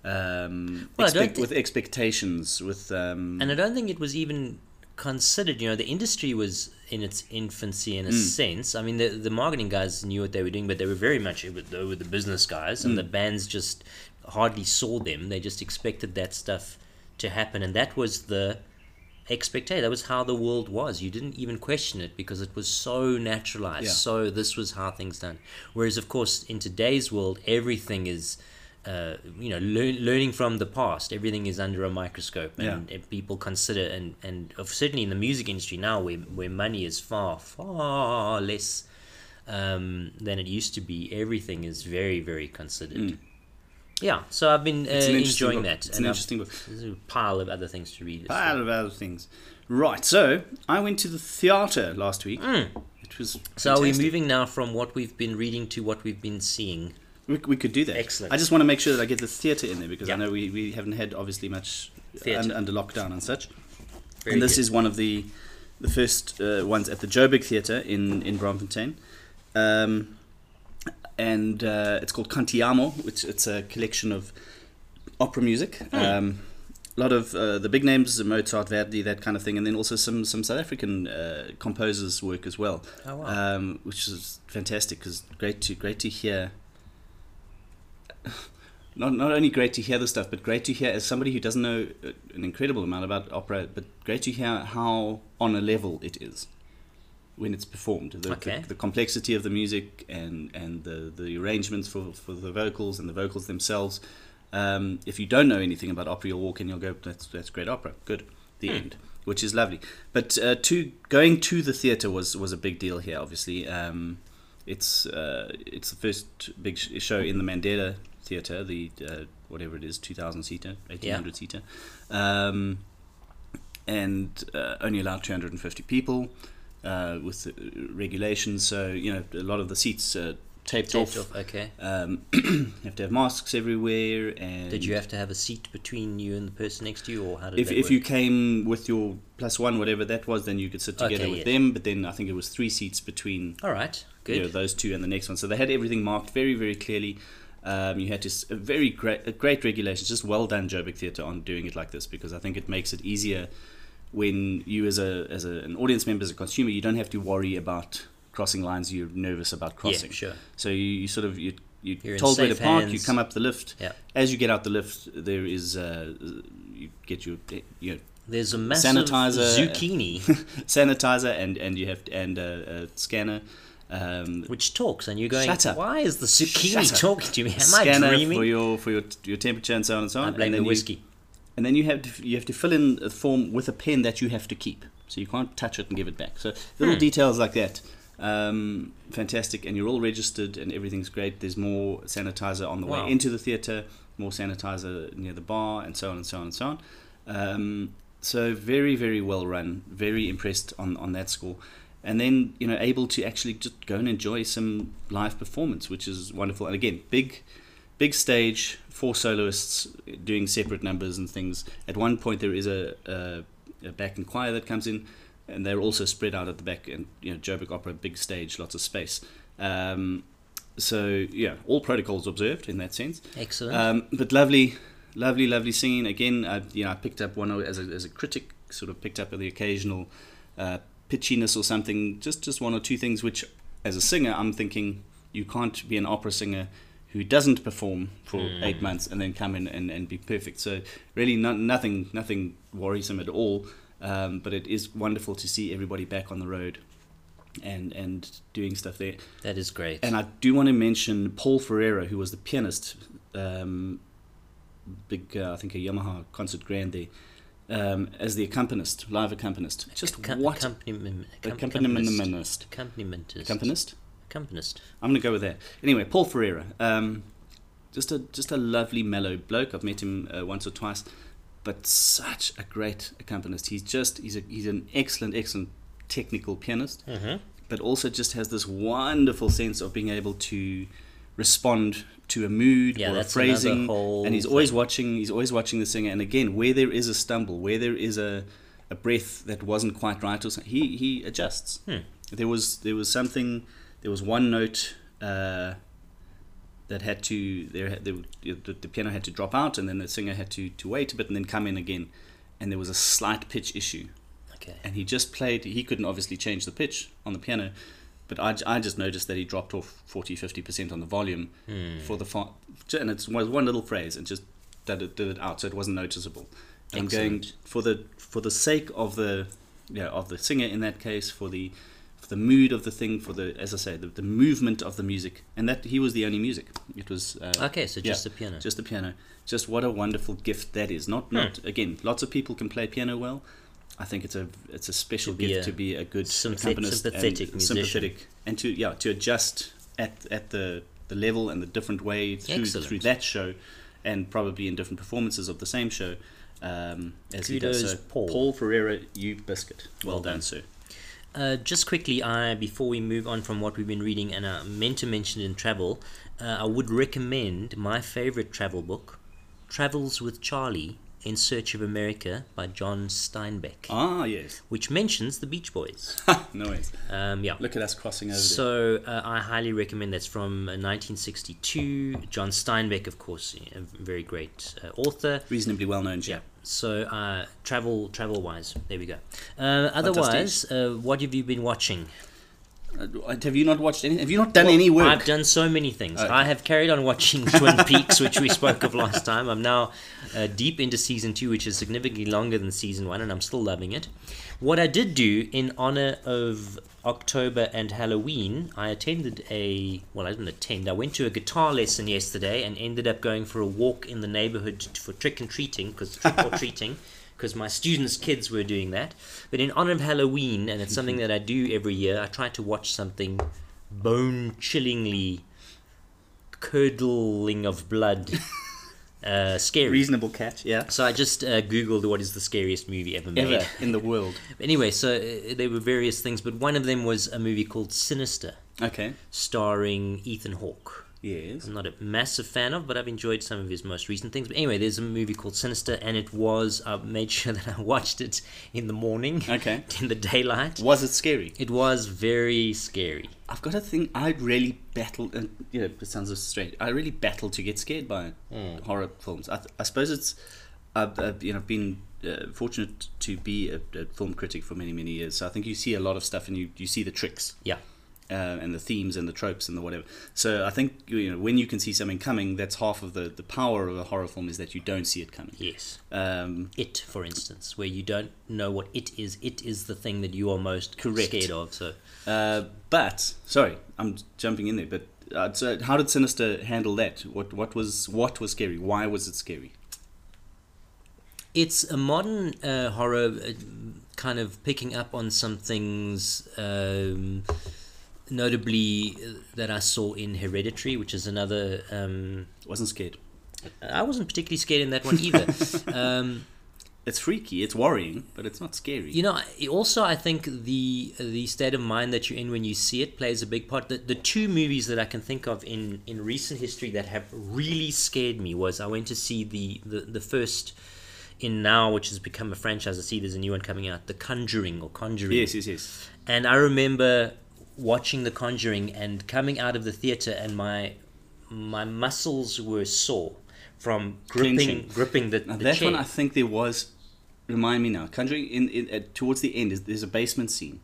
Um, Well, expect- thi- with expectations, with um, and I don't think it was even considered. You know, the industry was in its infancy in a Mm. sense. I mean, the the marketing guys knew what they were doing, but they were very much they were the business guys, and Mm. the bands just hardly saw them. They just expected that stuff to happen, and that was the expectation. That was how the world was. You didn't even question it because it was so naturalized. Yeah. So this was how things done. Whereas, of course, in today's world, everything is. Uh, you know, lear- learning from the past, everything is under a microscope, and, and people consider, and and of, certainly in the music industry now, where where money is far far less um, than it used to be, everything is very very considered. Mm. Yeah, so I've been uh, enjoying book. that. It's an interesting book. There's a pile of other things to read. well. pile of other things. Right, so I went to the theatre last week, Mm. which was So are we fantastic. moving now from what we've been reading to what we've been seeing? We, we could do that. Excellent. I just want to make sure that I get the theatre in there because Yeah. I know we, we haven't had obviously much un, under lockdown and such. Very and this good. is one of the the first uh, ones at the Joburg Theatre in in Braamfontein. Um, and uh, it's called Cantiamo, which it's a collection of opera music. Um, a lot of uh, the big names, Mozart, Verdi, that kind of thing, and then also some some South African uh, composers' work as well, Oh wow. um, which is fantastic. Because great to great to hear. Not not only great to hear the stuff, but great to hear as somebody who doesn't know uh, an incredible amount about opera, but great to hear how on a level it is when it's performed. The, Okay. the, the complexity of the music and and the the arrangements for for the vocals and the vocals themselves. Um, if you don't know anything about opera, you'll walk in, you'll go, "That's that's great opera." Good, the Hmm. end, which is lovely. But uh, to going to the theatre was was a big deal here. Obviously, um, it's uh, it's the first big show in the Mandela Theatre, the uh, whatever it is, two thousand seater, eighteen hundred seater, um, and uh, only allowed two hundred and fifty people uh, with the regulations. So you know a lot of the seats uh, taped, Taped off. off. Okay. Um, have to have masks everywhere. And Did you have to have a seat between you and the person next to you, or how did if if work? you came with your plus one, whatever that was, then you could sit together Okay, with yes. them. But then I think it was three seats between All right. Good. you know, those two and the next one. So they had everything marked very, very clearly. Um, you had to s- a very great, a great regulations. Just well done, Joburg Theatre, on doing it like this because I think it makes it easier when you, as a as a, an audience member, as a consumer, you don't have to worry about crossing lines. You're nervous about crossing. Yeah. Sure. So you, you sort of you you You're told where to park. You come up the lift. Yeah. As you get out the lift, there is uh, you get your you know, There's a massive Sanitizer. zucchini sanitizer and and you have and a, a scanner. Um, which talks, and you're going. Shut up. Why is the zucchini talking to me? Am I scanner dreaming? for your for your your temperature and so on and so on. I blame and the then you- whiskey. and then you have to you have to fill in a form with a pen that you have to keep, so you can't touch it and give it back. So little Hmm. details like that, um, fantastic. And you're all registered, and everything's great. There's more sanitizer on the Wow. way into the theatre, more sanitizer near the bar, and so on and so on and so on. Um, so very very well run. Very impressed on on that score. And then you know able to actually just go and enjoy some live performance, which is wonderful. And again, big big stage, four soloists doing separate numbers and things. At one point, there is a, a, a back and choir that comes in, and they're also spread out at the back. And you know, Joburg Opera, big stage, lots of space. Um, so yeah, all protocols observed in that sense. Excellent. Um, but lovely, lovely, lovely singing. Again, I, you know, I picked up one as a, as a critic, sort of picked up the occasional uh, pitchiness or something. Just just one or two things which, as a singer, I'm thinking you can't be an opera singer who doesn't perform for eight months and then come in and, and be perfect. So really, no, nothing nothing worrisome at all. Um, but it is wonderful to see everybody back on the road. And, and doing stuff there. that is great. And I do want to mention Paul Ferreira, who was the pianist, um, big, uh, I think, a Yamaha concert grand there, um, as the accompanist, live accompanist. Just Accom- what accompaniment, accom- accompanist. accompaniment, Accompanist? accompanist. I'm going to go with that. Anyway, Paul Ferreira, um, just a just a lovely mellow bloke. I've met him uh, once or twice, but such a great accompanist. He's just he's a, he's an excellent excellent technical pianist Mm-hmm. but also just has this wonderful sense of being able to respond to a mood Yeah, or a phrasing and he's always watching he's always watching the singer. And again where there is a stumble where there is a, a breath that wasn't quite right or something he he adjusts. Hmm. there was there was something there was one note uh, that had to there, there the, the piano had to drop out and then the singer had to to wait a bit and then come in again. And there was a slight pitch issue. Okay. and he just played he couldn't obviously change the pitch on the piano but I, I just noticed that he dropped off 40 50% on the volume Hmm. for the fa- and it was one little phrase and just did it, did it out so it wasn't noticeable and I'm going for the for the sake of the yeah of the singer in that case for the for the mood of the thing for the as I say the, the movement of the music and that he was the only music it was uh, Okay, so yeah, just the piano. just the piano. Just what a wonderful gift that is. Not not again. Lots of people can play piano well. I think it's a it's a special To gift a to be a good accompanist sympathetic and musician. sympathetic, and to yeah to adjust at at the the level and the different way through Excellent. through that show, and probably in different performances of the same show. Um, as he does. So, Paul. Paul Ferreira, you biscuit. Well, Well done, done. sir. Uh, just quickly, I before we move on from what we've been reading, and I meant to mention in travel, uh, I would recommend my favorite travel book, Travels with Charlie In Search of America by John Steinbeck, Ah, yes. which mentions the Beach Boys. Noise. Um, yeah. Look at us crossing over. So uh, I highly recommend. That's from uh, 1962. John Steinbeck, of course, a very great uh, author. Reasonably well known Yeah. chap. So uh, travel travel wise, there we go. Uh, otherwise, uh, what have you been watching? Uh, have you not watched any? Have you not done Well, any work? I've done so many things. Okay. I have carried on watching Twin Peaks, which we spoke of last time. I'm now uh, deep into season two, which is significantly longer than season one, and I'm still loving it. What I did do in honor of October and Halloween, I attended a well, I didn't attend. I went to a guitar lesson yesterday and ended up going for a walk in the neighborhood for trick and treating because trick or treating. Because my students' kids were doing that. But in honor of Halloween, and it's something that I do every year, I try to watch something bone chillingly curdling of blood uh, scary. Reasonable cat, yeah. So I just uh, googled what is the scariest movie ever made. Ever in the world. Anyway, so uh, there were various things, but one of them was a movie called Sinister, Okay. starring Ethan Hawke. Yes. I'm not a massive fan of, but I've enjoyed some of his most recent things. But anyway, there's a movie called Sinister, and it was I made sure that I watched it in the morning, Okay. in the daylight. Was it scary? It was very scary. I've got a thing. I really battle. And you know, it sounds so straight. I really battle to get scared by horror films. I, th- I suppose it's. I've, I've you know been uh, fortunate to be a, a film critic for many many years. So I think you see a lot of stuff and you you see the tricks. Yeah. Uh, and the themes and the tropes and the whatever. So I think you know when you can see something coming, that's half of the, the power of a horror film is that you don't see it coming. Yes. Um, It, for instance, where you don't know what it is. It is the thing that you are most Correct. scared of. So uh, but sorry, I'm jumping in there. But uh, so how did Sinister handle that? What what was what was scary? Why was it scary? it's a modern uh, horror, uh, kind of picking up on some things. Um, notably, uh, that I saw in Hereditary, which is another. Um, Wasn't scared. I wasn't particularly scared in that one either. um, It's freaky. It's worrying, but it's not scary. You know, also I think the the state of mind that you're in when you see it plays a big part. The, the two movies that I can think of in, in recent history that have really scared me was I went to see the, the, the first in now, which has become a franchise. I see there's a new one coming out, The Conjuring or Conjuring. yes, yes, yes. And I remember watching The Conjuring and coming out of the theater, and my my muscles were sore from gripping Clenching. gripping the, Now the that chair. one, I think there was. Remind me now. Conjuring in, in uh, towards the end is there's a basement scene.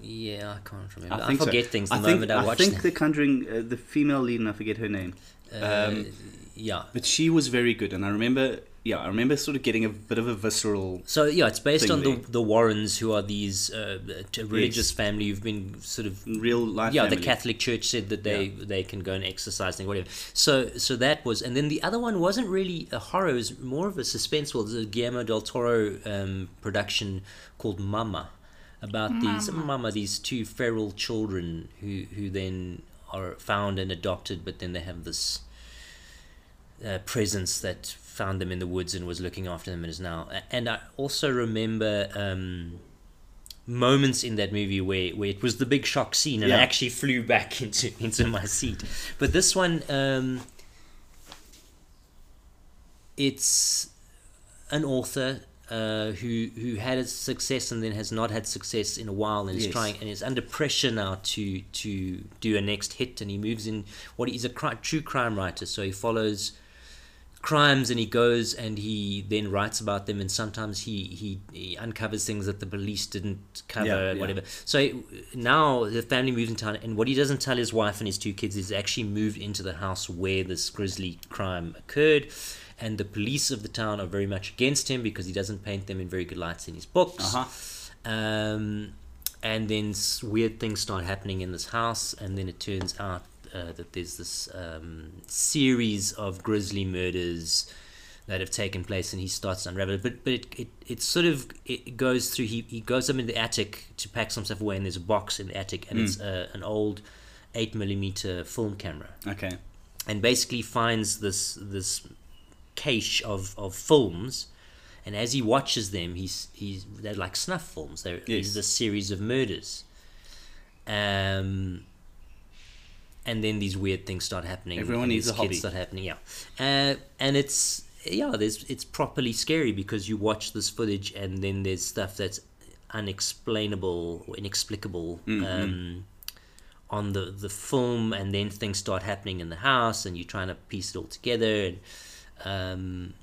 yeah, I can't remember. I, think so. forget things the I think, moment I I watch think them. the Conjuring, uh, the female lead, and I forget her name. Uh, um, yeah. But she was very good, and I remember, yeah, I remember sort of getting a bit of a visceral. So yeah, it's based on the there. the Warrens, who are these uh, t- religious family who've been sort of Real life. yeah. family. The Catholic Church said that they they can go and exercise things, whatever. So so that was, and then the other one wasn't really a horror; it was more of a suspenseful. It was a Guillermo del Toro um, production called Mama, about these Mama, these two feral children who who then are found and adopted, but then they have this uh, presence that found them in the woods and was looking after them and is now. And I also remember um, moments in that movie where, where it was the big shock scene and I actually flew back into into my seat. But this one, um, it's an author. Uh, who who had a success and then has not had success in a while and is trying and is under pressure now to to do a next hit and he moves in what he's a cri- true crime writer so he follows crimes and he goes and he then writes about them and sometimes he he, he uncovers things that the police didn't cover Yeah, yeah. whatever so now the family moves in town and what he doesn't tell his wife and his two kids is actually moved into the house where this grisly crime occurred and the police of the town are very much against him because he doesn't paint them in very good lights in his books Uh-huh. um, and then weird things start happening in this house, and then it turns out uh, that there's this um, series of grisly murders that have taken place, and he starts to unravel it. But but it, it, it sort of it goes through. He, he goes up in the attic to pack some stuff away, and there's a box in the attic, and it's uh, an old eight millimeter film camera Okay. and basically finds this this cache of, of films and as he watches them he's he's they're like snuff films they're Yes. there's a series of murders um and then these weird things start happening Everyone needs a kids hobby. start happening yeah uh, and it's yeah, there's it's properly scary because you watch this footage and then there's stuff that's unexplainable or inexplicable um, on the the film, and then things start happening in the house, and you're trying to piece it all together, and um,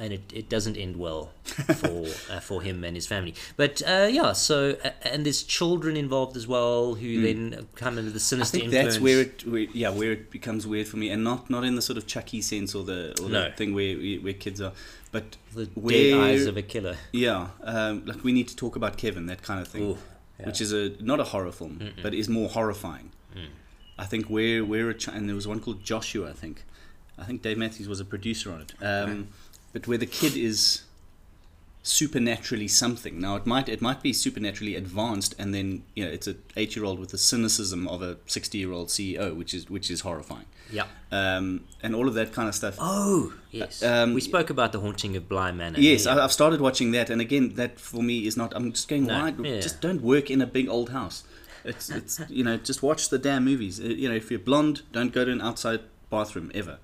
and it, it doesn't end well for uh, for him and his family. But uh, yeah, so uh, and there's children involved as well who then come into the sinister. I think influence. that's where it, where, yeah, where it becomes weird for me, and not not in the sort of Chucky sense or the or No. the thing where where kids are, but the dead eyes of a killer. yeah, um, like we need to talk about Kevin, that kind of thing, Ooh, yeah. which is a not a horror film, but is more horrifying. Mm. I think where where a ch- and there was one called Joshua, I think, I think Dave Matthews was a producer on it, um, but where the kid is supernaturally something. Now it might it might be supernaturally advanced, and then you know it's a eight year old with the cynicism of a sixty year old CEO, which is which is horrifying, Yeah. um, and all of that kind of stuff. Oh yes. um, we spoke about the haunting of Bly Manor. Yes, Yeah. I, I've started watching that, and again, that for me is not. I'm just going, No, why? yeah. Just don't work in a big old house. It's, it's you know, just watch the damn movies. Uh, You know, if you're blonde, don't go to an outside bathroom ever.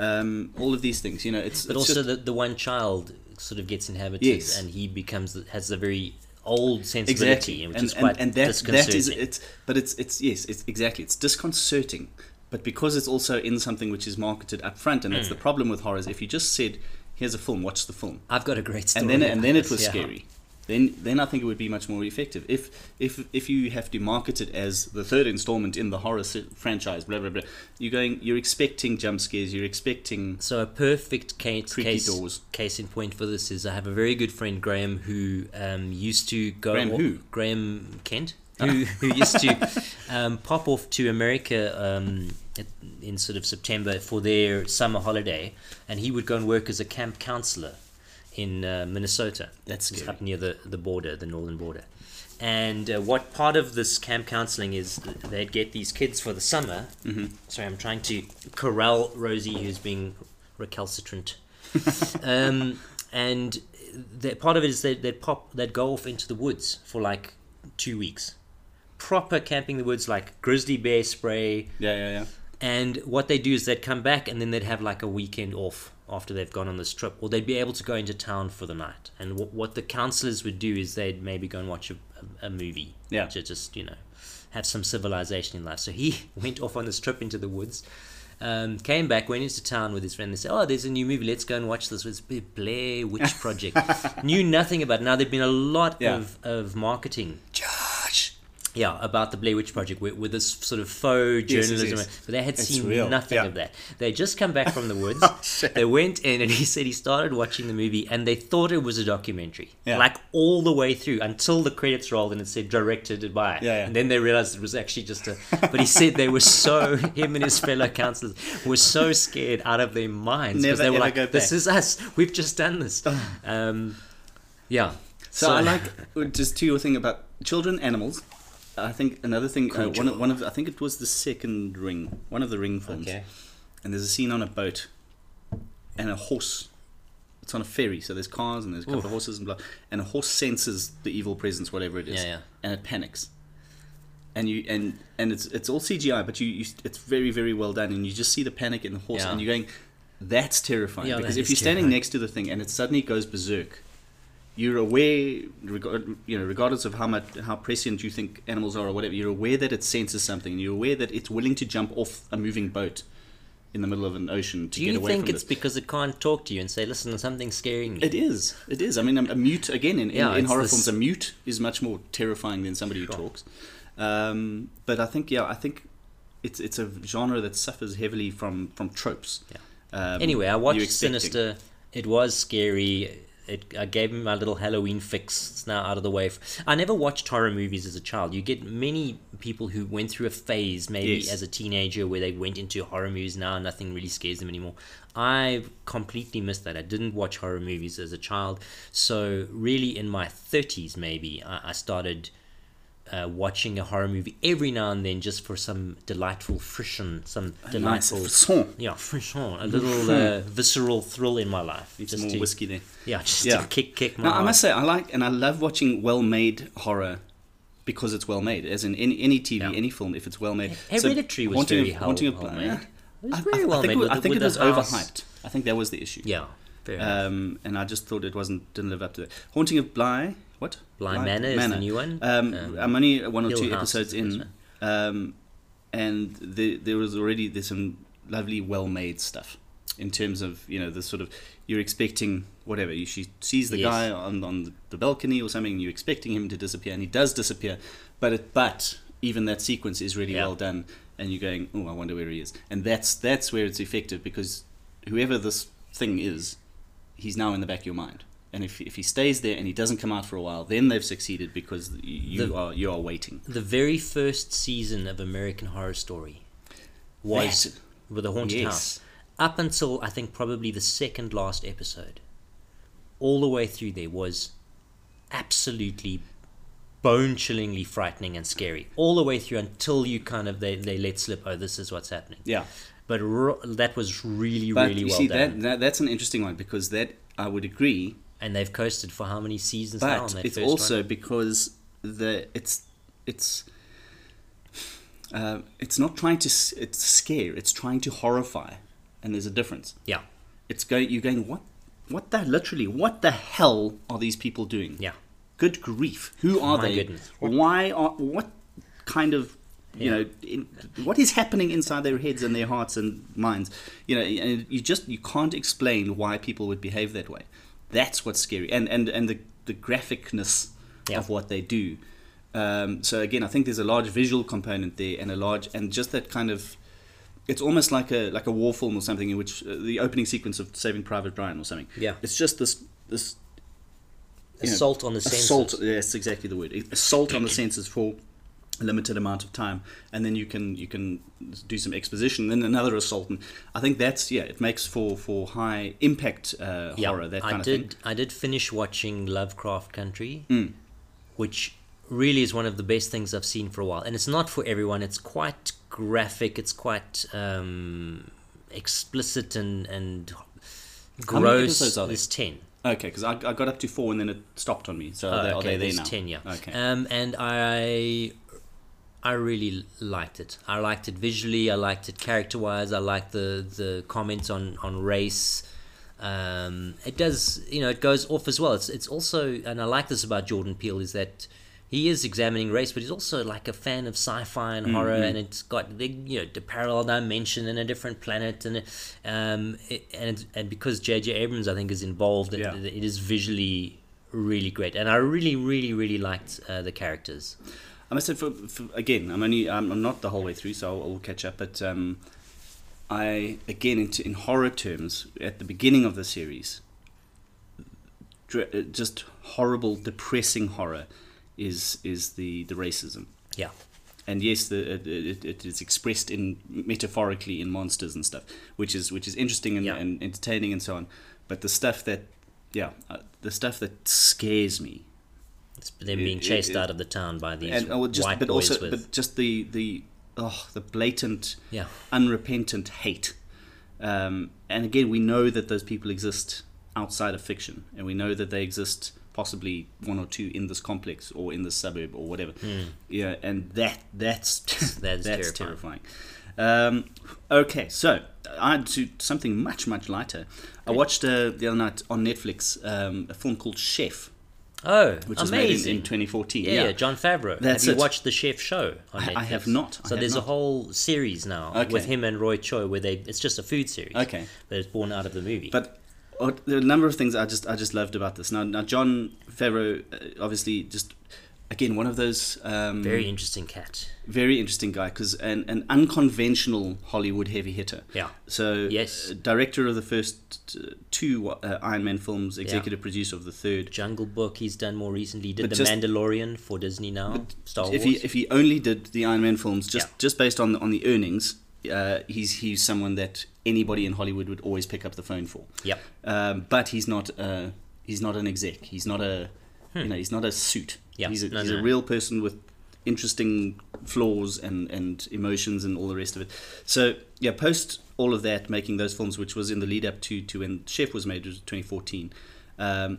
Um, all of these things, you know, it's. but it's also just- the the one child sort of gets inhabited, Yes. and he becomes has a very old sensibility, exactly, which and, is quite and, and that that is it's. But it's it's yes, it's exactly. It's disconcerting, but because it's also in something which is marketed up front, and that's Mm. the problem with horrors. If you just said, "Here's a film, watch the film," I've got a great story. and then and then it was yeah. scary. Then then I think it would be much more effective if if if you have to market it as the third installment in the horror se- franchise. Blah blah blah. You're going. You're expecting jump scares. You're expecting. So a perfect case, case, doors. case in point for this is I have a very good friend Graham who um, used to go Graham who? Graham Kent who, who used to um, pop off to America um, in sort of September for their summer holiday, and he would go and work as a camp counselor in uh, Minnesota. That's It's scary. up near the, the border, the northern border. And uh, what part of this camp counseling is they'd get these kids for the summer. Mm-hmm. Sorry, I'm trying to corral Rosie, who's being recalcitrant. um, and part of it is that they'd pop, they'd go off into the woods for like two weeks. Proper camping in the woods, like grizzly bear spray, Yeah yeah yeah. and what they do is they'd come back and then they'd have like a weekend off after they've gone on this trip, or they'd be able to go into town for the night. And w- what the counselors would do is they'd maybe go and watch a, a, a movie, Yeah. to just you know have some civilization in life. So he went off on this trip into the woods. Um, came back, went into town with his friend. They said, "Oh, there's a new movie. Let's go and watch this." It's Blair Witch Project. Knew nothing about. It. Now there'd been a lot Yeah. of, of marketing Josh. Yeah, about the Blair Witch Project with, with this sort of faux Yes, yes, journalism. yes. But they had It's seen real, nothing yeah. of that. They just come back from the woods. Oh, they went in and he said he started watching the movie and they thought it was a documentary. Yeah. Like all the way through until the credits rolled and it said directed by. Yeah, yeah. And then they realized it was actually just a. But he said they were so, him and his fellow counselors were so scared out of their minds. because they were like, this is us. We've just done this. um, yeah. So, I like just to your thing about children, animals. I think another thing. Uh, one of, one of I think it was the second Ring, one of the Ring films. Okay. And there's a scene on a boat, and a horse. It's on a ferry, so there's cars and there's a couple Oof. of horses and blah. And a horse senses the evil presence, whatever it is, Yeah, yeah. and it panics. And you and and it's it's all CGI, but you, you it's very very well done, and you just see the panic in the horse, Yeah. and you're going, that's terrifying Yeah, because that if you're standing terrifying. next to the thing and it suddenly goes berserk, you're aware, regard, you know, regardless of how much how prescient you think animals are or whatever, you're aware that it senses something, and you're aware that it's willing to jump off a moving boat in the middle of an ocean to Do get away from it. you think it's because it can't talk to you and say, listen, something's scaring me? It is. It is. I mean, a, a mute again in, in, Yeah, in it's horror this- films, a mute is much more terrifying than somebody who Sure. talks. Um, but I think, yeah, I think it's it's a genre that suffers heavily from from tropes. Yeah. Um, Anyway, I watched Sinister. It was scary. It, I gave him my little Halloween fix. It's now out of the way. I never watched horror movies as a child. You get many people who went through a phase, maybe Yes. as a teenager, where they went into horror movies. Now nothing really scares them anymore. I completely missed that. I didn't watch horror movies as a child. So really, in my thirties, maybe I, I started uh, watching a horror movie every now and then, just for some delightful frisson, some Nice. delightful Frisson. yeah, frisson, a little uh, visceral thrill in my life. Need just more to, whiskey there. Yeah, just Yeah. to kick kick my Now, I must say, I like and I love watching well-made horror because it's well made. As in any, any TV, Yeah. any film, if it's well made. Hereditary was Haunting very of- Haunting of well Bly- made. yeah. It was I- very I, well I think with I think it was house. overhyped. I think that was the issue. Yeah. Um, and I just thought it wasn't didn't live up to it. Haunting of Bly, what? Bly Manor is the new one. Um, Um, I'm only one or Hill two House episodes in, um, and the, there was already there's some lovely, well-made stuff in terms of you know the sort of you're expecting whatever you, she sees the Yes. guy on on the balcony or something, and you're expecting him to disappear, and he does disappear, but it, but even that sequence is really Yeah. well done, and you're going, oh, I wonder where he is, and that's that's where it's effective because whoever this thing is, he's now in the back of your mind. And if, if he stays there and he doesn't come out for a while, then they've succeeded because you The- are you are waiting. The very first season of American Horror Story was That- with the haunted yes. house. Up until I think probably the second last episode, all the way through there was absolutely bone chillingly frightening and scary. All the way through until you kind of they, they let slip, oh, this is what's happening. Yeah, But r- that was really, but really well see done. that, that that's an interesting one because that I would agree, and they've coasted for how many seasons now? on but it's first also one? because the it's it's uh, it's not trying to it's scare, it's trying to horrify, and there's a difference. yeah, It's going you're going what what the literally what the hell are these people doing? yeah. Good grief! Who are My they? goodness. Why are what kind of you Yeah. know in, what is happening inside their heads and their hearts and minds? You know, and you just you can't explain why people would behave that way. That's what's scary, and and and the the graphicness Yeah. of what they do. Um, so again, I think there's a large visual component there, and a large and just that kind of. It's almost like a like a war film or something in which uh, the opening sequence of Saving Private Ryan or something. Yeah. it's just this this you know, Assault on the senses. assault yes exactly the word assault on the senses for limited amount of time and then you can you can do some exposition then another assault and i think that's yeah it makes for for high impact uh, Yeah, horror that kind I of did. thing Mm. I did finish watching Lovecraft Country, which really is one of the best things I've seen for a while. And it's not for everyone. It's quite graphic. It's quite um, explicit and and How many gross. are? There's ten. okay because I, I got up to four and then it stopped on me so Oh, are, they, are okay, they there there's now ten. Yeah. okay Um, and I. I really liked it. I liked it visually. I liked it character-wise. I liked the the comments on on race. Um, it does, you know, it goes off as well. It's it's also, and I like this about Jordan Peele is that he is examining race, but he's also like a fan of sci-fi and horror, and it's got the you know the parallel dimension and a different planet, and um, it, and and because J.J. Abrams I think is involved, it, it is visually really great, and I really really really liked uh, the characters. I must say, for, for again, I'm only I'm, I'm not the whole way through, so I'll, I'll catch up. But um, I again, in, in horror terms, at the beginning of the series, uh, just horrible, depressing horror is is the the racism. Yeah, And yes, the, it, it, it is expressed in metaphorically in monsters and stuff, which is which is interesting and, Yeah. and entertaining and so on. But the stuff that, yeah, uh, the stuff that scares me it's them being it- chased it- out of the town by these and oh, just white but boys also with but just the the oh the blatant yeah. unrepentant hate. Um, and again we know that those people exist outside of fiction and we know that they exist possibly one or two in this complex or in this suburb or whatever. Yeah and that that's. That that's terrifying. terrifying. Um, okay so I do something much much lighter. I watched uh, the other night on Netflix um, a film called Chef oh which was amazing made in, in 2014 Yeah, yeah, Jon Favreau. That's have you it. watched the Chef Show I- I have not. I So have there's not. a whole series now Okay. with him and Roy Choi where they it's just a food series. Okay. But it's born out of the movie. But uh, there are a number of things I just I just loved about this. Now, now Jon Favreau, uh, obviously, just again one of those um, very interesting cat. very interesting guy because an an unconventional Hollywood heavy hitter. Yeah. So Yes. uh, director of the first two uh, Iron Man films, executive producer of the third. Jungle Book he's done more recently. Did But The just- Mandalorian for Disney now. Star Wars. If he if he only did the Iron Man films just Yeah. just based on the, on the earnings, uh, he's he's someone that anybody in Hollywood would always pick up the phone for. Yep. Um, but he's not uh, he's not an exec. He's not a you know he's not a suit. Hmm. Yeah, He's a, no, he's no, a real person with interesting flaws and and emotions and all the rest of it. So yeah, post all of that, making those films, which was in the lead up to to when Chef was made, which was 2014. Um,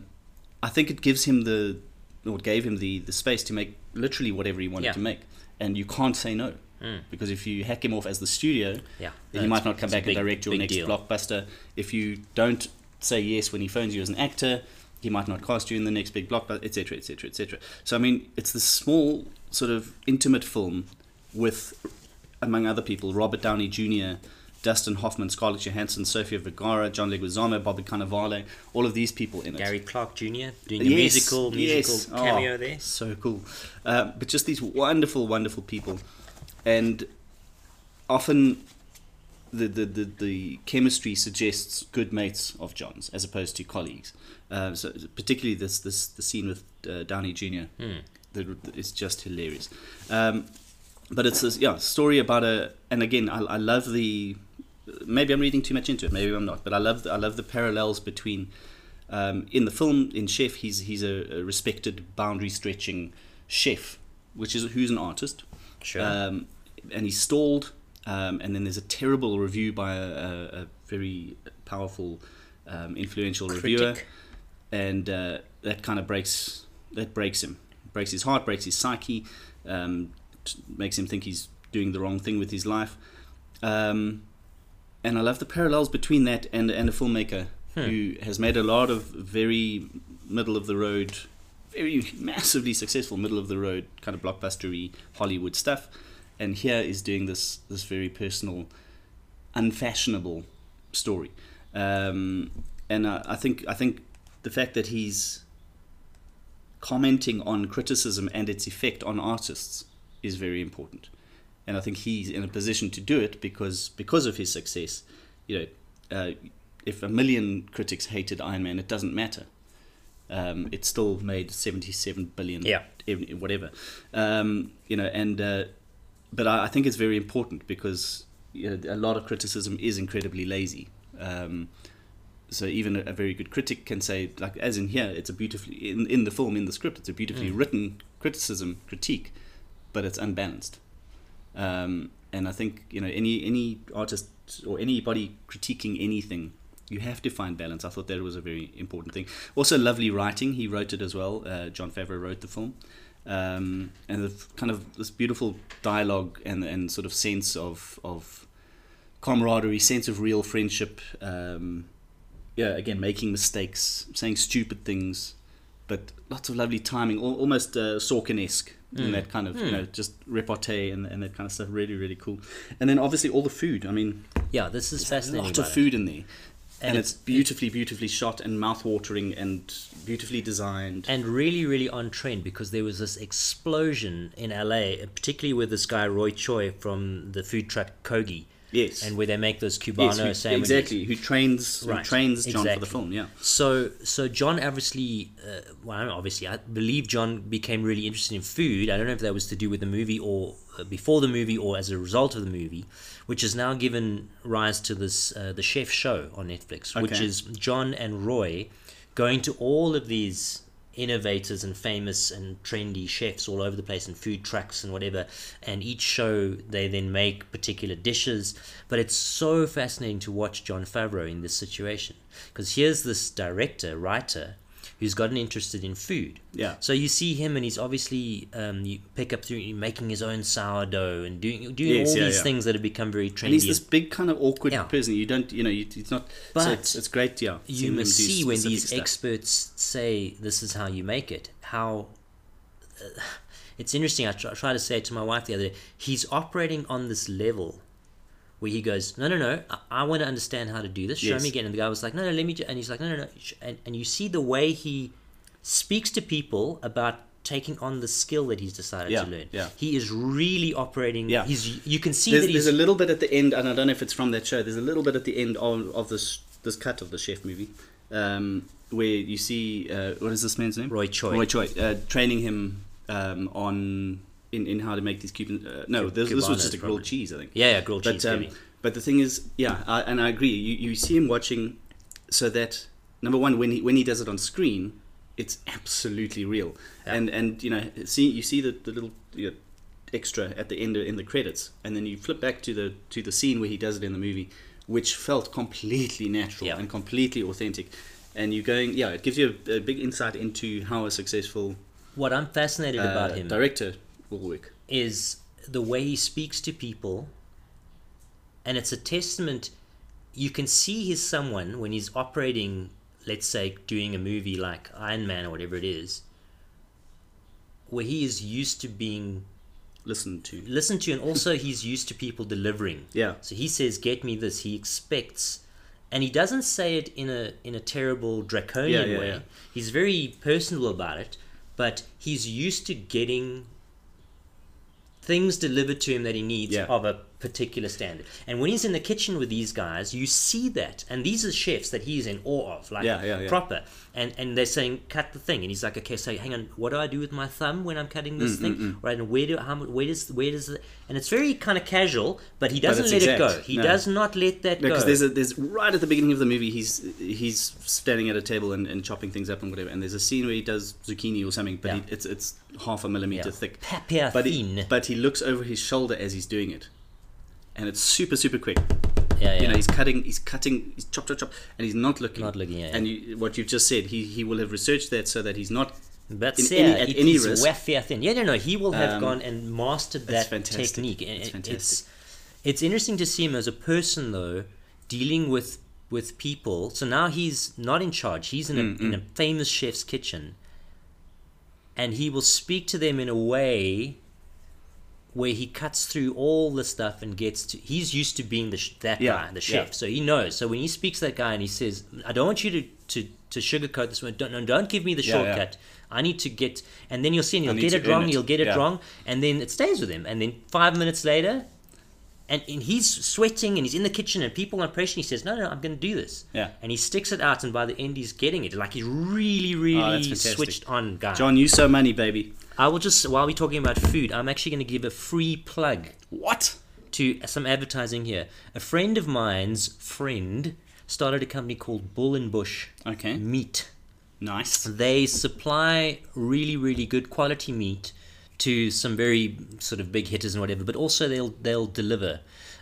I think it gives him the or gave him the the space to make literally whatever he wanted Yeah. to make, and you can't say no Mm. because if you hack him off as the studio, Yeah. then he might not come back big- and direct your next deal. blockbuster. If you don't say yes when he phones you as an actor, he might not cast you in the next big blockbuster, etc., etc., etc. So I mean, it's this small sort of intimate film with, among other people, Robert Downey Jr., Dustin Hoffman, Scarlett Johansson, Sofia Vergara, John Leguizamo, Bobby Cannavale, all of these people in it. Gary Clark Jr. doing a musical musical yes. cameo Oh, there. So cool. Uh, but just these wonderful, wonderful people. And often the, the, the, the chemistry suggests good mates of Jon's as opposed to colleagues. Uh, so particularly this, this the scene with uh, Downey Jr. The, it's just hilarious. Um, but it's this yeah story about a and again I, I love the maybe I'm reading too much into it maybe I'm not but I love the, I love the parallels between um, in the film in Chef he's he's a, a respected boundary stretching chef which is who's an artist Sure. um, and he's stalled um, and then there's a terrible review by a, a, very powerful um, influential reviewer. And uh, that kind of breaks that breaks him. Breaks his heart breaks his psyche um, t- makes him think he's doing the wrong thing with his life. Um, and I love the parallels between that and and a filmmaker Hmm. who has made a lot of very middle of the road very massively successful middle of the road kind of blockbustery Hollywood stuff and here is doing this this very personal unfashionable story. Um, and I, I think I think the fact that he's commenting on criticism and its effect on artists is very important. And I think he's in a position to do it because because of his success. You know uh, if a million critics hated Iron Man it doesn't matter. Um, it still made 77 billion Yeah. whatever. Um, you know and uh, but I, I think it's very important because you know, a lot of criticism is incredibly lazy. Um, so even a, a very good critic can say like as in here it's a beautifully in, in the film in the script it's a beautifully Mm. written criticism critique but it's unbalanced. Um, and I think you know any any artist or anybody critiquing anything you have to find balance. I thought that was a very important thing. Also lovely writing. He wrote it as well. Uh, Jon Favreau wrote the film um, and the kind of this beautiful dialogue and and sort of sense of of camaraderie sense of real friendship um, yeah, again, making mistakes, saying stupid things, but lots of lovely timing, al- almost uh, Sorkin-esque in Mm. that kind of, you Mm. know, just repartee and, and that kind of stuff. Really, really cool. And then obviously all the food. I mean, Yeah, this is fascinating. Lots of about it. food in there. And, And it's, it's- beautifully, beautifully shot and mouth-watering and beautifully designed. and really, really on trend because there was this explosion in LA, particularly with this guy Roy Choi from the food truck Kogi, yes. and where they make those Cubano yes, who- sandwiches. exactly. Who trains, Right, who trains Jon for the film, yeah. So, so Jon obviously, uh, well, obviously, I believe Jon became really interested in food. I don't know if that was to do with the movie or before the movie or as a result of the movie, which has now given rise to this uh, the Chef Show on Netflix, which is Jon and Roy going to all of these innovators and famous and trendy chefs all over the place and food trucks and whatever and each show they then make particular dishes. But it's so fascinating to watch Jon Favreau in this situation because here's this director writer who's gotten interested in food Yeah. so you see him and he's obviously um, you pick up through making his own sourdough and doing doing Yes, all yeah, these yeah. things that have become very trendy And he's this big kind of awkward Yeah. person. You don't, you know, you, it's not. But so it's, it's great, yeah. you must see when these stuff. experts say this is how you make it how uh, it's interesting I try, I tried to say to my wife the other day he's operating on this level where he goes no no no i, I want to understand how to do this show Yes. me again and the guy was like no no let me and he's like no no no and, and you see the way he speaks to people about taking on the skill that he's decided Yeah, to learn yeah. he is really operating Yeah. he's you can see there's, that there's he's a little bit at the end, and I don't know if it's from that show. There's a little bit at the end of, of this this cut of the chef movie, um, where you see uh, what is this man's name? Roy Choi. Roy Choi, uh, training him um, on in, in how to make these Cuban. Uh, no, this, this was just a grilled probably. cheese, I think. yeah yeah grilled cheese But um, but the thing is, yeah, I, and I agree. You you see him watching, so that number one, when he when he does it on screen, it's absolutely real. Yeah. And and you know, see you see the, the little you know, extra at the end in the credits, and then you flip back to the to the scene where he does it in the movie, which felt completely natural Yeah. and completely authentic. And you're going, yeah, it gives you a, a big insight into how a successful what I'm fascinated about Uh, him Director Warwick. is the way he speaks to people, and it's a testament. You can see he's someone when he's operating, let's say, doing a movie like Iron Man or whatever it is, where he is used to being Listen to. listened to, and also he's used to people delivering. Yeah. So he says, "Get me this." He expects, and he doesn't say it in a in a terrible draconian Yeah, yeah, way. yeah. He's very personal about it, but he's used to getting things delivered to him that he needs Yeah. of a particular standard. And when he's in the kitchen with these guys, you see that. And these are chefs that he's in awe of, like Yeah, yeah, yeah. proper. And and they're saying, cut the thing. And he's like, okay, so hang on, what do I do with my thumb when I'm cutting Mm, this thing? Right, and where do how where does where does the, and it's very kind of casual, but he doesn't it's let it go. He No. does not let that No, go. because there's a, there's right at the beginning of the movie, he's he's standing at a table and, and chopping things up and whatever, and there's a scene where he does zucchini or something, but he, it's it's half a millimeter Yeah. thick. Papier But thin. he, but he looks over his shoulder as he's doing it, and it's super super quick. yeah, yeah. You know, he's cutting, he's cutting, he's chop chop chop, and he's not looking. Not looking, yeah, And you, what you've just said, he he will have researched that so that he's not. But in yeah, any- at it any is risk- thin. Yeah, no, no, he will have Um, gone and mastered that technique. And It's fantastic. It's it's interesting to see him as a person though, dealing with with people. So now he's not in charge. He's in a Mm, in a famous chef's kitchen, and he will speak to them in a way where he cuts through all the stuff and gets to. He's used to being the sh- that Yeah, guy, the yeah. chef. So he knows. So when he speaks to that guy and he says, "I don't want you to to, to sugarcoat this one. Don't no, don't give me the Yeah, yeah. shortcut. I need to get." And then you'll see, and he'll get it wrong. it. He'll get it Yeah. wrong, and then it stays with him. And then five minutes later. And, and he's sweating and he's in the kitchen and people are pressure. He says, "No, no, I'm going to do this." Yeah. And he sticks it out, and by the end, he's getting it. Like he's really, Oh, really fantastic. switched on guy. Jon, you so money, baby. I will just while we're talking about food, I'm actually going to give a free plug What? to some advertising here. A friend of mine's friend started a company called Bull and Bush Okay, Meat. nice. They supply really, really good quality meat to some very sort of big hitters and whatever, but also they'll they'll deliver.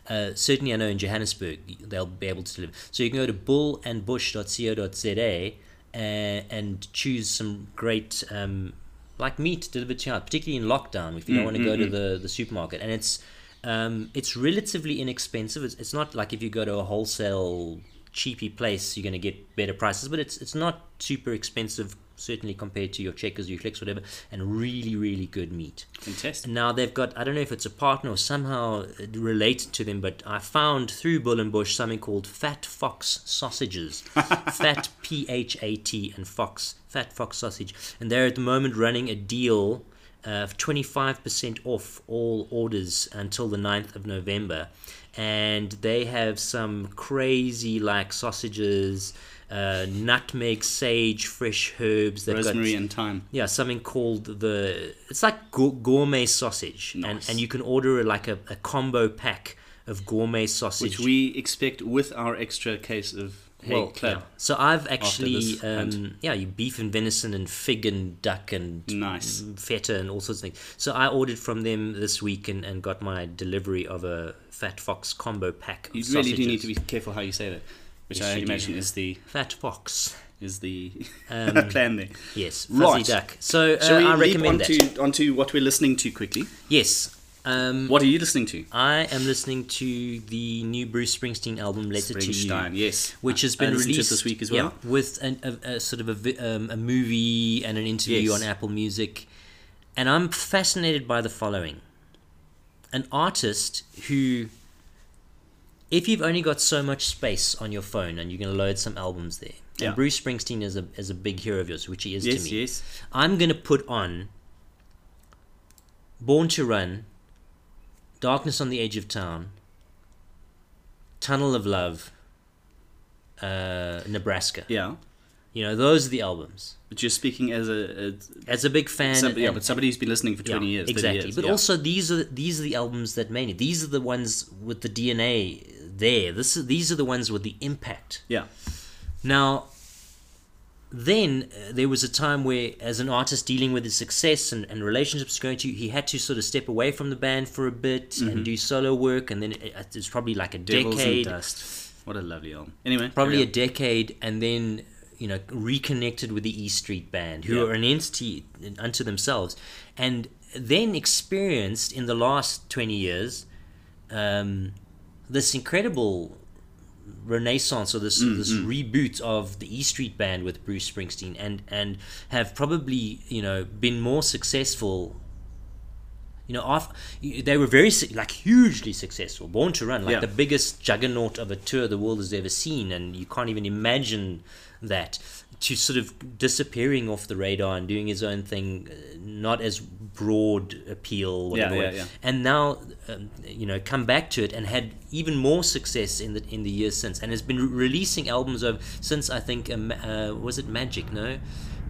Uh, certainly, I know in Johannesburg they'll be able to deliver. So you can go to bullandbush.co.za and, and choose some great um, like meat delivered to your you, particularly in lockdown if you don't mm, want to mm, go to mm. the, the supermarket. And it's um, it's relatively inexpensive. It's, it's not like if you go to a wholesale cheapy place you're going to get better prices, but it's it's not super expensive certainly compared to your checkers, your clicks, whatever, and really really good meat. Fantastic. Now they've got I don't know if it's a partner or somehow related to them, but I found through Bull and Bush something called Phat Fox sausages. fat P H A T and Fox Phat Fox sausage, and they're at the moment running a deal of 25% off all orders until the 9th of November. And they have some crazy like sausages, uh, nutmeg, sage, fresh herbs. They've got Rosemary and thyme. yeah, something called the. It's like gour- gourmet sausage, and Nice. and you can order like a, a combo pack of gourmet sausage. Which we expect with our extra case of Haig well, Club. yeah. So I've actually, um, yeah, you beef and venison and fig and duck and Nice. feta and all sorts of things. So I ordered from them this week and, and got my delivery of a Phat Fox combo pack. Of You really do need to be careful how you say that, which Yes, I you do. imagine is the Phat Fox. is the Um, plan there. Yes, fuzzy Right. duck. So uh, Shall we I leap recommend that. onto, onto what we're listening to quickly? Yes. Um, What are you listening to? I am listening to the new Bruce Springsteen album, Letter to You, yes. which has been released this week as well. Yeah, with an, a, a sort of a, vi- um, a movie and an interview Yes. on Apple Music, and I'm fascinated by the following: an artist who, if you've only got so much space on your phone and you're going to load some albums there, Yeah. and Bruce Springsteen is a is a big hero of yours, which he is Yes, to me. yes. I'm going to put on Born to Run, Darkness on the Edge of Town, Tunnel of Love, uh, Nebraska. Yeah. You know, those are the albums. But you're speaking as a, a As a big fan, somebody, yeah, but somebody who's been listening for 20 yeah, years. exactly. years, But yeah. also, these are these are the albums that made it. These are the ones with the DNA there. This is, these are the ones with the impact. Yeah. Now, then uh, there was a time where, as an artist dealing with his success and, and relationships going to, he had to sort of step away from the band for a bit and do solo work, and then it, it was probably like a Mm-hmm. Devils decade, and Dust. What a lovely album. Anyway. probably a decade, and then you know, reconnected with the E Street Band, who Yeah. are an entity unto themselves, and then experienced in the last 20 years um, this incredible renaissance or this this reboot of the E Street Band with Bruce Springsteen, and and have probably you know been more successful. You know, off, they were very like hugely successful. Born to Run, like Yeah. the biggest juggernaut of a tour the world has ever seen, and you can't even imagine that. To sort of disappearing off the radar and doing his own thing, uh, not as broad appeal, whatever. yeah, way. yeah. And now, um, you know, come back to it and had even more success in the in the years since, and has been re- releasing albums of since I think um, uh, was it Magic? No,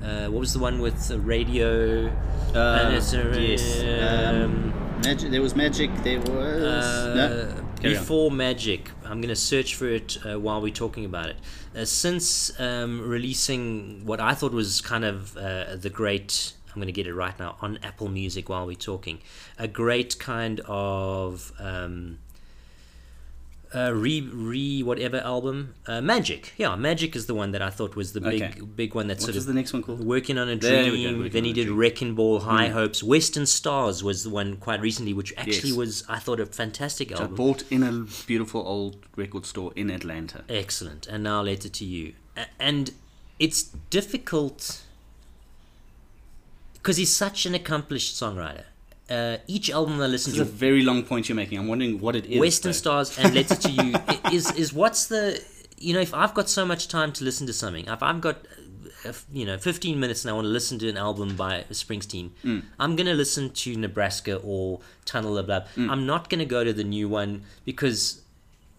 uh, what was the one with the radio? Uh, yes. Um, magic. There was magic. There was Uh, no. Before Magic. I'm going to search for it uh, while we're talking about it. Uh, since um, releasing what I thought was kind of uh, the great, I'm going to get it right now on Apple Music while we're talking, a great kind of um, uh, re re whatever album, uh, Magic. Yeah, Magic is the one that I thought was the big Okay. big one that What sort of the next one called? Working on a go, Dream. Then he did. Wrecking Ball, High Hopes. Western Stars was the one quite recently, which actually Yes. was, I thought, a fantastic I album. bought in a beautiful old record store in Atlanta. Excellent. And now letter to you. And it's difficult because he's such an accomplished songwriter. Uh, each album I listen This is a very long point you're making. I'm wondering what it is. Western though. Stars and Letter to You, is is what's the you know if I've got so much time to listen to something, if I've got uh, you know 15 minutes and I want to listen to an album by Springsteen, Mm. I'm gonna listen to Nebraska or Tunnel of Love. Mm. I'm not gonna go to the new one because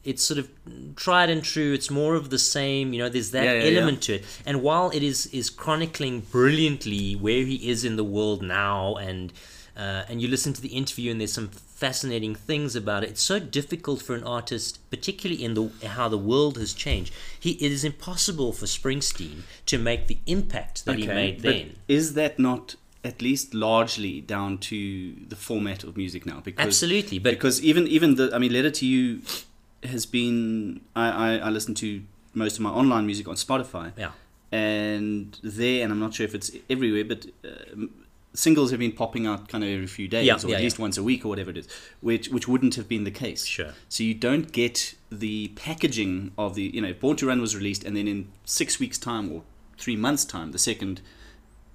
it's sort of tried and true. It's more of the same. You know, there's that Yeah, yeah, yeah. element to it. And while it is is chronicling brilliantly where he is in the world now, and uh, and you listen to the interview, and there's some fascinating things about it. It's so difficult for an artist, particularly in the how the world has changed. He it is impossible for Springsteen to make the impact that he made then. Is that not at least largely down to the format of music now? Because Absolutely, but because even even the I mean, Letter to You has been I, I, I listen to most of my online music on Spotify, yeah, and there, and I'm not sure if it's everywhere, but um, singles have been popping out kind of every few days, Yeah, or yeah, at least yeah. once a week, or whatever it is, which which wouldn't have been the case. Sure. So you don't get the packaging of the you know Born to Run was released, and then in six weeks' time or three months' time, the second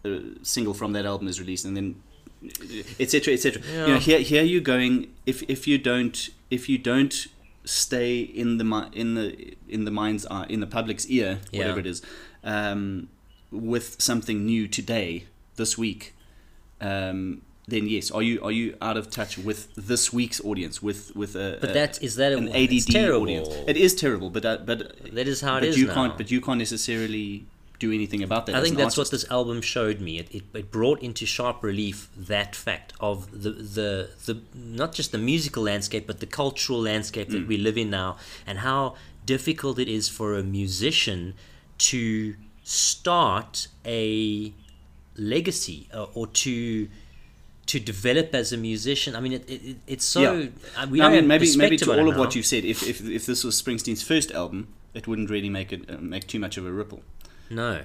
uh, single from that album is released, and then etc. etc. You know, here here you're going if if you don't if you don't stay in the in the in the mind's eye in the public's ear Yeah. whatever it is um, with something new today this week um, then yes are you are you out of touch with this week's audience with with a but a- that is that an it's ADD audience it is terrible but uh, but That is how it but is you now. can't but you can't necessarily do anything about that I think that's what this album showed me. It, it, it brought into sharp relief that fact of the, the the not just the musical landscape, but the cultural landscape Mm. that we live in now, and how difficult it is for a musician to start a legacy uh, or to to develop as a musician. I mean, it, it, it- it's so. Yeah. uh, we No, I mean, maybe maybe to all of now. what you've said, if, if if this was Springsteen's first album, it wouldn't really make it uh, make too much of a ripple. No.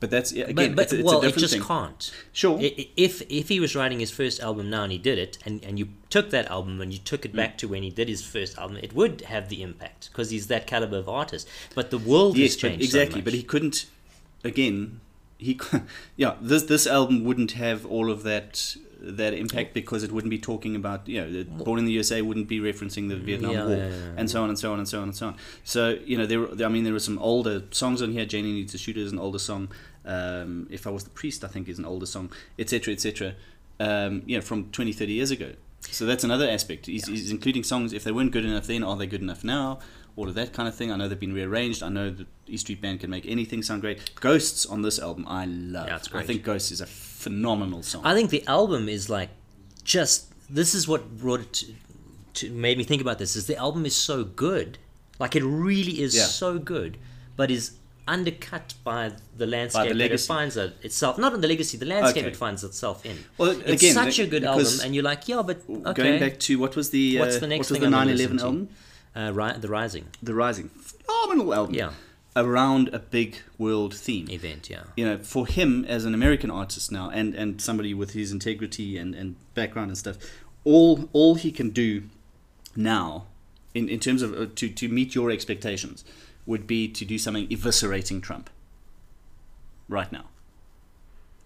But that's yeah, but again, but it's, it's well, it just thing. can't. Sure. If if he was writing his first album now and he did it, and, and you took that album and you took Mm. it back to when he did his first album, it would have the impact because he's that caliber of artist. But the world yes, has changed so exactly. much. but he couldn't. Again, he yeah. This this album wouldn't have all of that that impact because it wouldn't be talking about you know Born in the USA wouldn't be referencing the Vietnam yeah, War yeah, yeah. and so on and so on and so on and so on. So you know there were- I mean there were some older songs on here. Janie needs a shooter is an older song. Um, if I was the priest, I think is an older song, etc. etc. Um, you know from 20, 30 years ago. So that's another aspect. He's, he's including songs. If they weren't good enough then, are they good enough now? All of that kind of thing. I know they've been rearranged. I know that E Street Band can make anything sound great. Ghosts on this album, I love. Yeah, it's I think Ghosts is a phenomenal song. I think the album is like just this is what brought it to, to made me think about this is the album is so good, like it really is Yeah. so good, but is undercut by the landscape that it finds it itself. Not in the legacy, the landscape Okay. it finds itself in. Well, it's again, such a good album, and you're like, yeah, but okay. Going back to what was the uh, What's the next what was thing the I'm 9/11 album? uh, Ri- the Rising. The Rising, phenomenal album. Yeah. Around a big world theme. Event, yeah. You know, for him as an American artist now, and and somebody with his integrity and and background and stuff, all all he can do now, in in terms of uh, to to meet your expectations, would be to do something eviscerating Trump. Right now.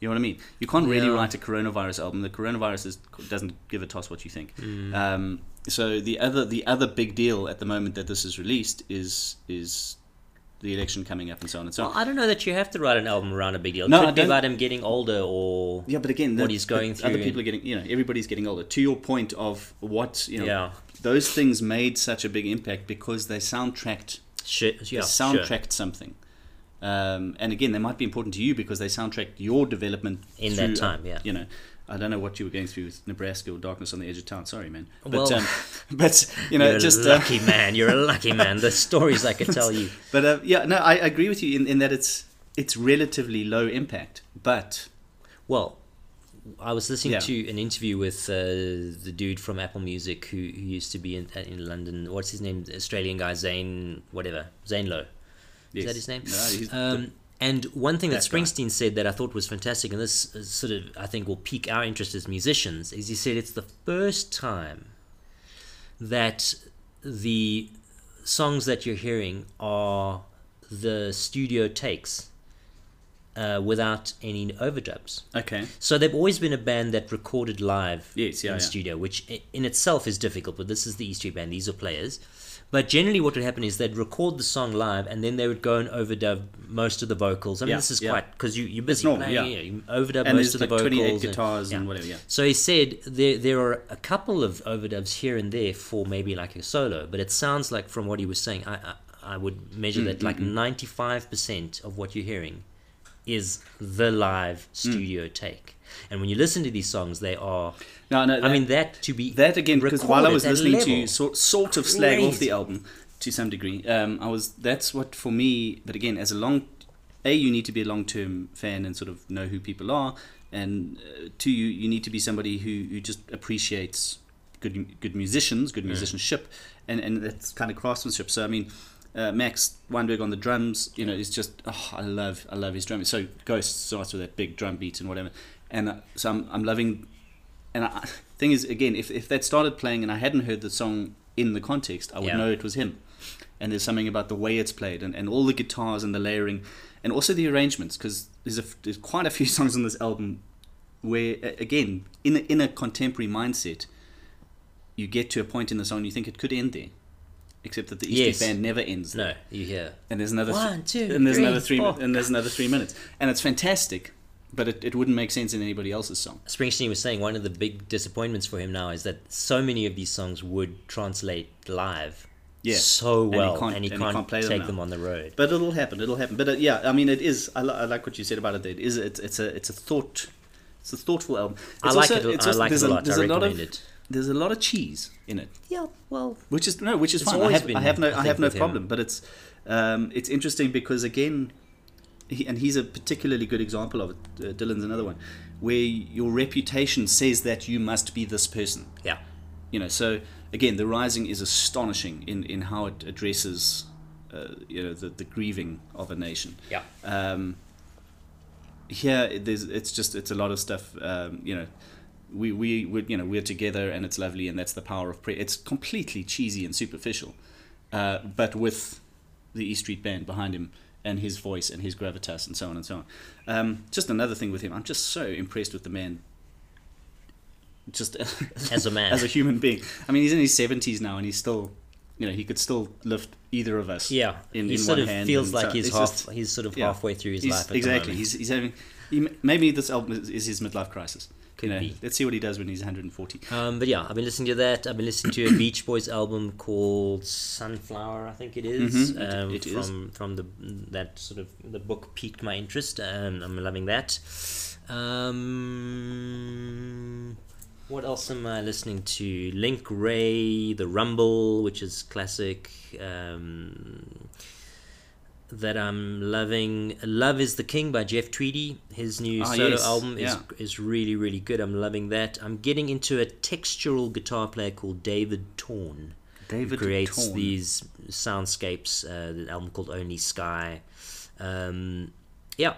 You know what I mean? You can't really Yeah. write a coronavirus album. The coronavirus is, doesn't give a toss what you think. Mm. Um, so the other the other big deal at the moment that this is released is is the election coming up and so on and so on. Well, I don't know that you have to write an album around a big deal. It No, could I be about him getting older or Yeah, but again, what he's going the Other people are getting, you know, everybody's getting older. To your point of what you know, Yeah. those things made such a big impact because they soundtracked, Shit, they yeah, soundtracked sure. something. Um, and again, they might be important to you because they soundtracked your development In through, that time, yeah. You know, I don't know what you were going through with Nebraska or Darkness on the Edge of Town. Sorry, man. But Well- um, but you know, You're just a uh, lucky man. You're a lucky man. The stories I could tell you. But uh, yeah, no, I agree with you in, in that it's it's relatively low impact, but Well, I was listening Yeah. to an interview with uh, the dude from Apple Music who, who used to be in, uh, in London. What's his name? The Australian guy, Zane, whatever. Zane Lowe. Is that his name? No, Um, and one thing that, that guy. Springsteen said that I thought was fantastic, and this sort of, I think, will pique our interest as musicians, is he said it's the first time that the songs that you're hearing are the studio takes uh, without any overdubs. okay. So they've always been a band that recorded live Yes, yeah, in yeah. studio, which in itself is difficult. But this is the E Street Band; these are players. But generally, what would happen is they'd record the song live, and then they would go and overdub most of the vocals. I mean, Yeah, this is yeah. quite because you you're busy normal, playing, yeah. you, overdub And most of the like vocals. 28 guitars and yeah. whatever, yeah. So he said there there are a couple of overdubs here and there for maybe like a solo, but it sounds like from what he was saying, I I, I would measure Mm, that mm, like mm. ninety five percent of what you're hearing is the live mm. studio take. And when you listen to these songs, they are. No, no. I mean, that to be that again because while I was at listening to sort sort of slag off the album to some degree, um, I was that's what for me. But again, as a long, a you need to be a long term fan and sort of know who people are, and uh, two you you need to be somebody who who just appreciates good good musicians, good musicianship, and and that's kind of craftsmanship. So I mean. Uh, Max Weinberg on the drums, you know, is just oh, I love I love his drumming. So Ghost starts with that big drum beat and whatever, and uh, so I'm I'm loving and I, thing is, again, if if that started playing and I hadn't heard the song in the context, I would Yeah. know it was him. And there's something about the way it's played and, and all the guitars and the layering, and also the arrangements, because there's a, there's quite a few songs on this album where, again, in a, in a contemporary mindset, you get to a point in the song you think it could end there, except that the East Yes. Band never ends there No, you hear. and there's another One, two, and there's three, another three four. and there's another three minutes, and it's fantastic, but it, it wouldn't make sense in anybody else's song. Springsteen was saying one of the big disappointments for him now is that so many of these songs would translate live Yeah. so And he well, can't- and he can't, can't play them take now. them on the road. But it'll happen. It'll happen. But uh, yeah, I mean, it is. I, li- I like what you said about it. It is. It's, it's a. It's a thought. It's a thoughtful album. I It's like also- it. it's I like it a lot. There's I a lot recommend of. it. There's a lot of cheese in it, Yeah, well, which is no, which is fine. I have, I have no, I I, have no with him. problem. But it's, um, it's interesting because again, he, and he's a particularly good example of it. Uh, Dylan's another one, where your reputation says that you must be this person. yeah. you know so again the rising is astonishing in in how it addresses uh, you know the, the grieving of a nation Yeah. um here there's it's just it's a lot of stuff um you know we we we you know we're together and it's lovely and that's the power of prayer it's completely cheesy and superficial uh but with the E Street Band behind him and his voice and his gravitas and so on and so on um just another thing with him I'm just so impressed with the man just As a man. as a human being. I mean, he's in his seventies now, and he's still, you know, he could still lift either of us. Yeah, in, he in sort one of hand feels like so- he's half. just- he's sort of yeah. halfway through his life. Exactly. He's he's having. He, maybe this album is, is his midlife crisis. Could you know, be. let's see what he does when he's 140. Um, but yeah, I've been listening to that. I've been listening to a Beach Boys album called Sunflower, I think it is. Mhm, it- um, it is. from from the that sort of the book piqued my interest. and I'm loving that. Um, what else am I listening to? Link Wray, The Rumble, which is classic. Um, that I'm loving. Love is the King by Jeff Tweedy. His new Ah, solo yes, album is yeah. is really really good. I'm loving that. I'm getting into a textural guitar player called David Torn. David creates Torn. these soundscapes. Uh, the album called Only Sky. Um, yeah.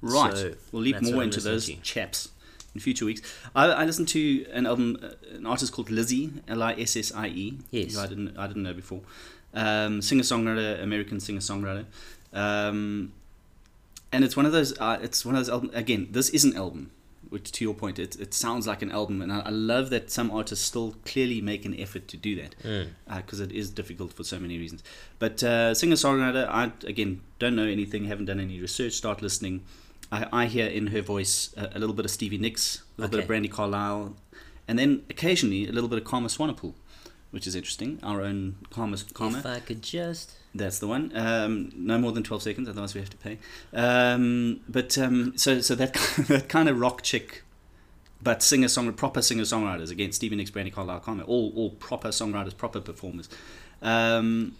Right. So we'll leap more into those to. chaps in future weeks. I, I listened to an album, uh, an artist called Lissie, L I S S I E. Yes. who I didn't I didn't know before. Um, singer songwriter, American singer songwriter. Um, and it's one of those. Uh, it's one of those albums. Again, this is an album. Which, to your point, it, it sounds like an album, and I, I love that some artists still clearly make an effort to do that Mm. because it is difficult for so many reasons. But uh, singer songwriter, I again don't know anything, haven't done any research. Start listening. I, I hear in her voice a, a little bit of Stevie Nicks, a little bit of Brandi Carlile, and then occasionally a little bit of Karma Swanepoel, which is interesting. Our own Karma. Karma. If I could just. That's the one. Um, no more than twelve seconds, otherwise we have to pay. Um, but um, so so that that kind of rock chick, but singer songwriter, proper singer songwriters again. Stevie Nicks, Brandi Carlile, all all proper songwriters, proper performers. Um,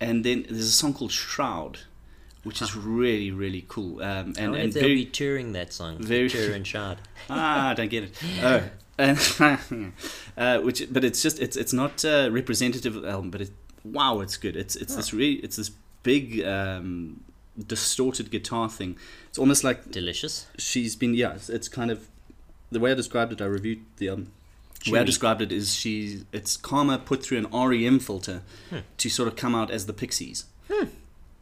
and then there's a song called Shroud, which is really really cool. Um, and wonder and they'll very be touring that song. very- Tour and Shard. ah, I don't get it. Oh, uh, which, but it's just it's it's not uh, representative of the album, but it wow, it's good. It's it's this really it's this big um, distorted guitar thing. It's almost like Delicious. she's been yeah. It's, it's kind of the way I described it. I reviewed the. The way I described it is she it's Karma put through an REM filter to sort of come out as the Pixies.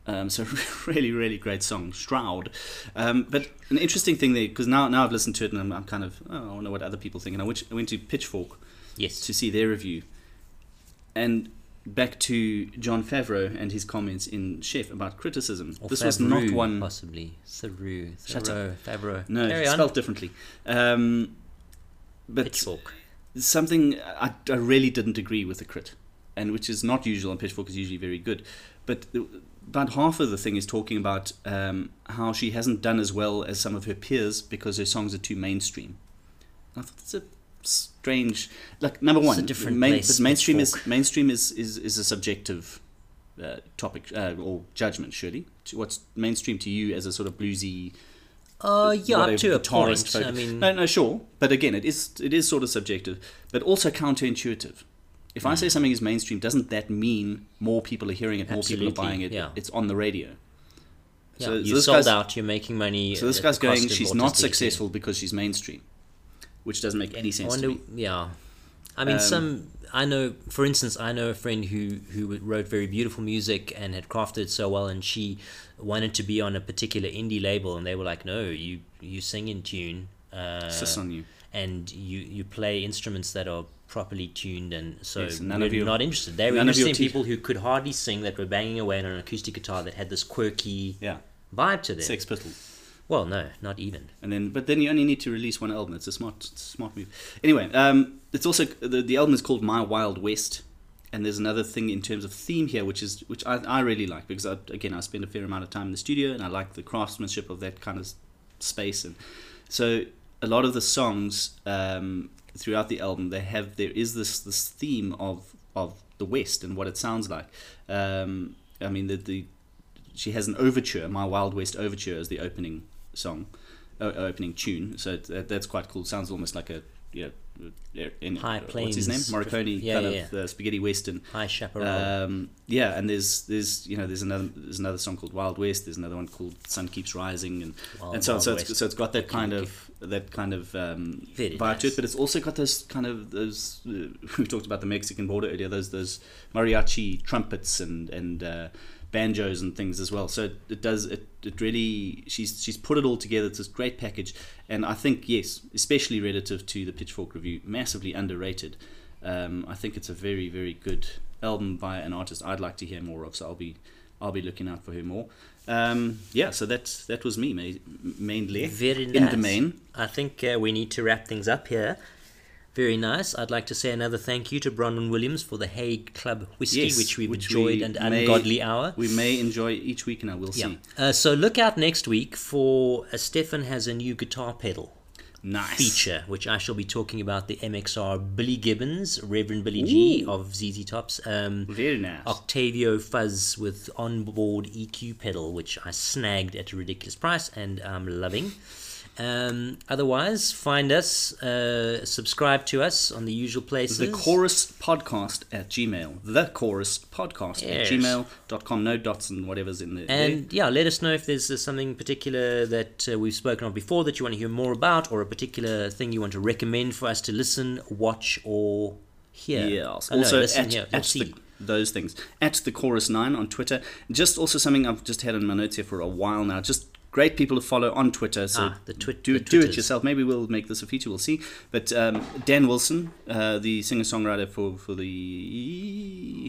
Um, so really, really great song, Shroud. Um, but an interesting thing there, because now, now I've listened to it and I'm, I'm kind of, oh, I know what other people think. And I went, I went to Pitchfork Yes. to see their review. And back to Jon Favreau and his comments in Chef about criticism. Or this was not one. Possibly. Saru. Shut Favreau. Favreau. No, Carry it's on. spelled differently. Um, but Pitchfork. something I, I really didn't agree with the crit, and which is not usual. And Pitchfork is usually very good, but the- about half of the thing is talking about um, how she hasn't done as well as some of her peers because her songs are too mainstream. I thought that's a strange. Like number one, It's a different main, place, mainstream is mainstream is is, is a subjective. Uh, topic uh, or judgment, surely. To What's mainstream to you as a sort of bluesy Uh, yeah, up to a point. focus. I mean, no, no, sure, but again, it is it is sort of subjective, but also counterintuitive. If I say something is mainstream, doesn't that mean more people are hearing it, more people are buying it? yeah. It's on the radio. yeah, so- you sold out. You're making money. So this guy's going, she's not successful because she's mainstream, which doesn't make any sense to wonder. me. Yeah, I mean, Um, some. I know, for instance, I know a friend who who wrote very beautiful music and had crafted so well, and she wanted to be on a particular indie label, and they were like, "No, you you sing in tune." Uh, you. and you you play instruments that are properly tuned and so Yes, none we're of your- not interested they were interested in te- people who could hardly sing that were banging away on an acoustic guitar that had this quirky Yeah, vibe to them Sex Pistols. Well no not even And then, but then you only need to release one album. It's a smart, smart move. Anyway, um, it's also the, the album is called My Wild West, and there's another thing in terms of theme here, which is which I, I really like because I, again I spend a fair amount of time in the studio and I like the craftsmanship of that kind of space, and so a lot of the songs um, throughout the album they have there is this this theme of of the West and what it sounds like. Um, I mean the the she has an overture, My Wild West Overture, as the opening song, uh, opening tune. So that, that's quite cool. Sounds almost like a you know, in, High What's his name? Plains. Morricone, Yeah, kind yeah, of uh, spaghetti western. high chaparral Um, yeah, and there's there's you know there's another there's another song called Wild West. There's another one called Sun Keeps Rising, and Wild, and so Wild so West. it's, so it's got that kind of that kind of um, vibe to it, but it's also got those kind of those uh, we talked about the Mexican border earlier. Those those mariachi trumpets and and uh, banjos and things as well. So it, does it, it really she's she's put it all together. It's this great package, and I think yes, especially relative to the Pitchfork review, massively underrated. Um, I think it's a very very good album by an artist I'd like to hear more of. So I'll be I'll be looking out for her more. Um, yeah, so that that was me mainly very nice in the main. i think uh, we need to wrap things up here very nice. I'd like to say another thank you to Bronwyn Williams for the Haig Club whiskey, Yes, which we've which enjoyed we and may- ungodly hour. We may enjoy each week, and I will Yeah. see. Uh, so look out next week for uh, Stefan has a new guitar pedal Nice feature, which I shall be talking about the MXR Billy Gibbons, Reverend Billy G of ZZ Tops. Um, Very nice. Octavio Fuzz with onboard EQ pedal, which I snagged at a ridiculous price and I'm loving. Um, otherwise, find us, uh, subscribe to us on the usual places. The Chorus Podcast at Gmail. The Chorus Podcast Yes. at gmail.com. No dots and whatever's in there. And yeah, let us know if there's uh, something particular that uh, we've spoken of before that you want to hear more about, or a particular thing you want to recommend for us to listen, watch, or hear. Yes. Oh, no, Also, listen, at, hear, at the, those things. At the Chorus 9 on Twitter. Just also something I've just had in my notes here for a while now. Just great people to follow on Twitter. So Ah, the twit- do, the do it yourself. Maybe we'll make this a feature. We'll see. But um, Dan Wilson, uh, the singer songwriter for, for the.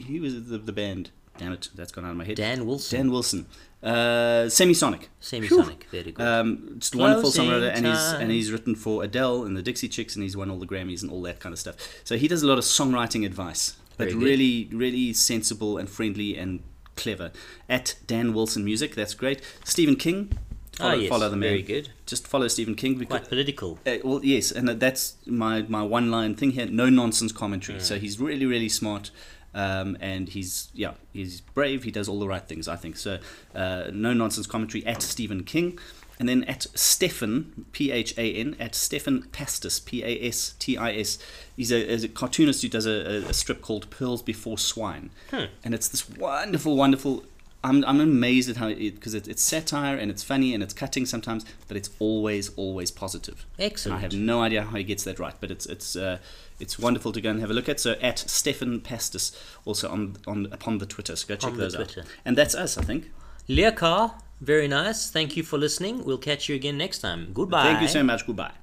He was the, the band. Damn it, that's gone out of my head. Dan Wilson, Dan Wilson. Uh, Semisonic. Semisonic, very good. Um, just a wonderful songwriter, and he's and he's written for Adele and the Dixie Chicks, and he's won all the Grammys and all that kind of stuff. So he does a lot of songwriting advice, but good. really, really sensible and friendly and clever. At Dan Wilson Music, that's great. Stephen King, follow, ah, yes, follow the man. very good. Just follow Stephen King because Quite political. uh, well, yes, and that's my my one line thing here. No nonsense commentary. Mm. So he's really really smart, um, and he's yeah he's brave. He does all the right things. I think so. Uh, no nonsense commentary at Stephen King, and then at Stephan P H A N at Stephan Pastis P A S T I S. He's a, a cartoonist who does a, a, a strip called Pearls Before Swine, Hmm. and it's this wonderful wonderful. I'm, I'm amazed at how it because it, it's satire and it's funny and it's cutting sometimes, but it's always always positive. And Excellent. I have no idea how he gets that right, but it's it's uh, it's wonderful to go and have a look at. So at Stephan Pastis, also on on upon the Twitter, so go check On the those Twitter. out. And that's us, I think. Leah Carr, very nice. Thank you for listening. We'll catch you again next time. Goodbye. Thank you so much. Goodbye.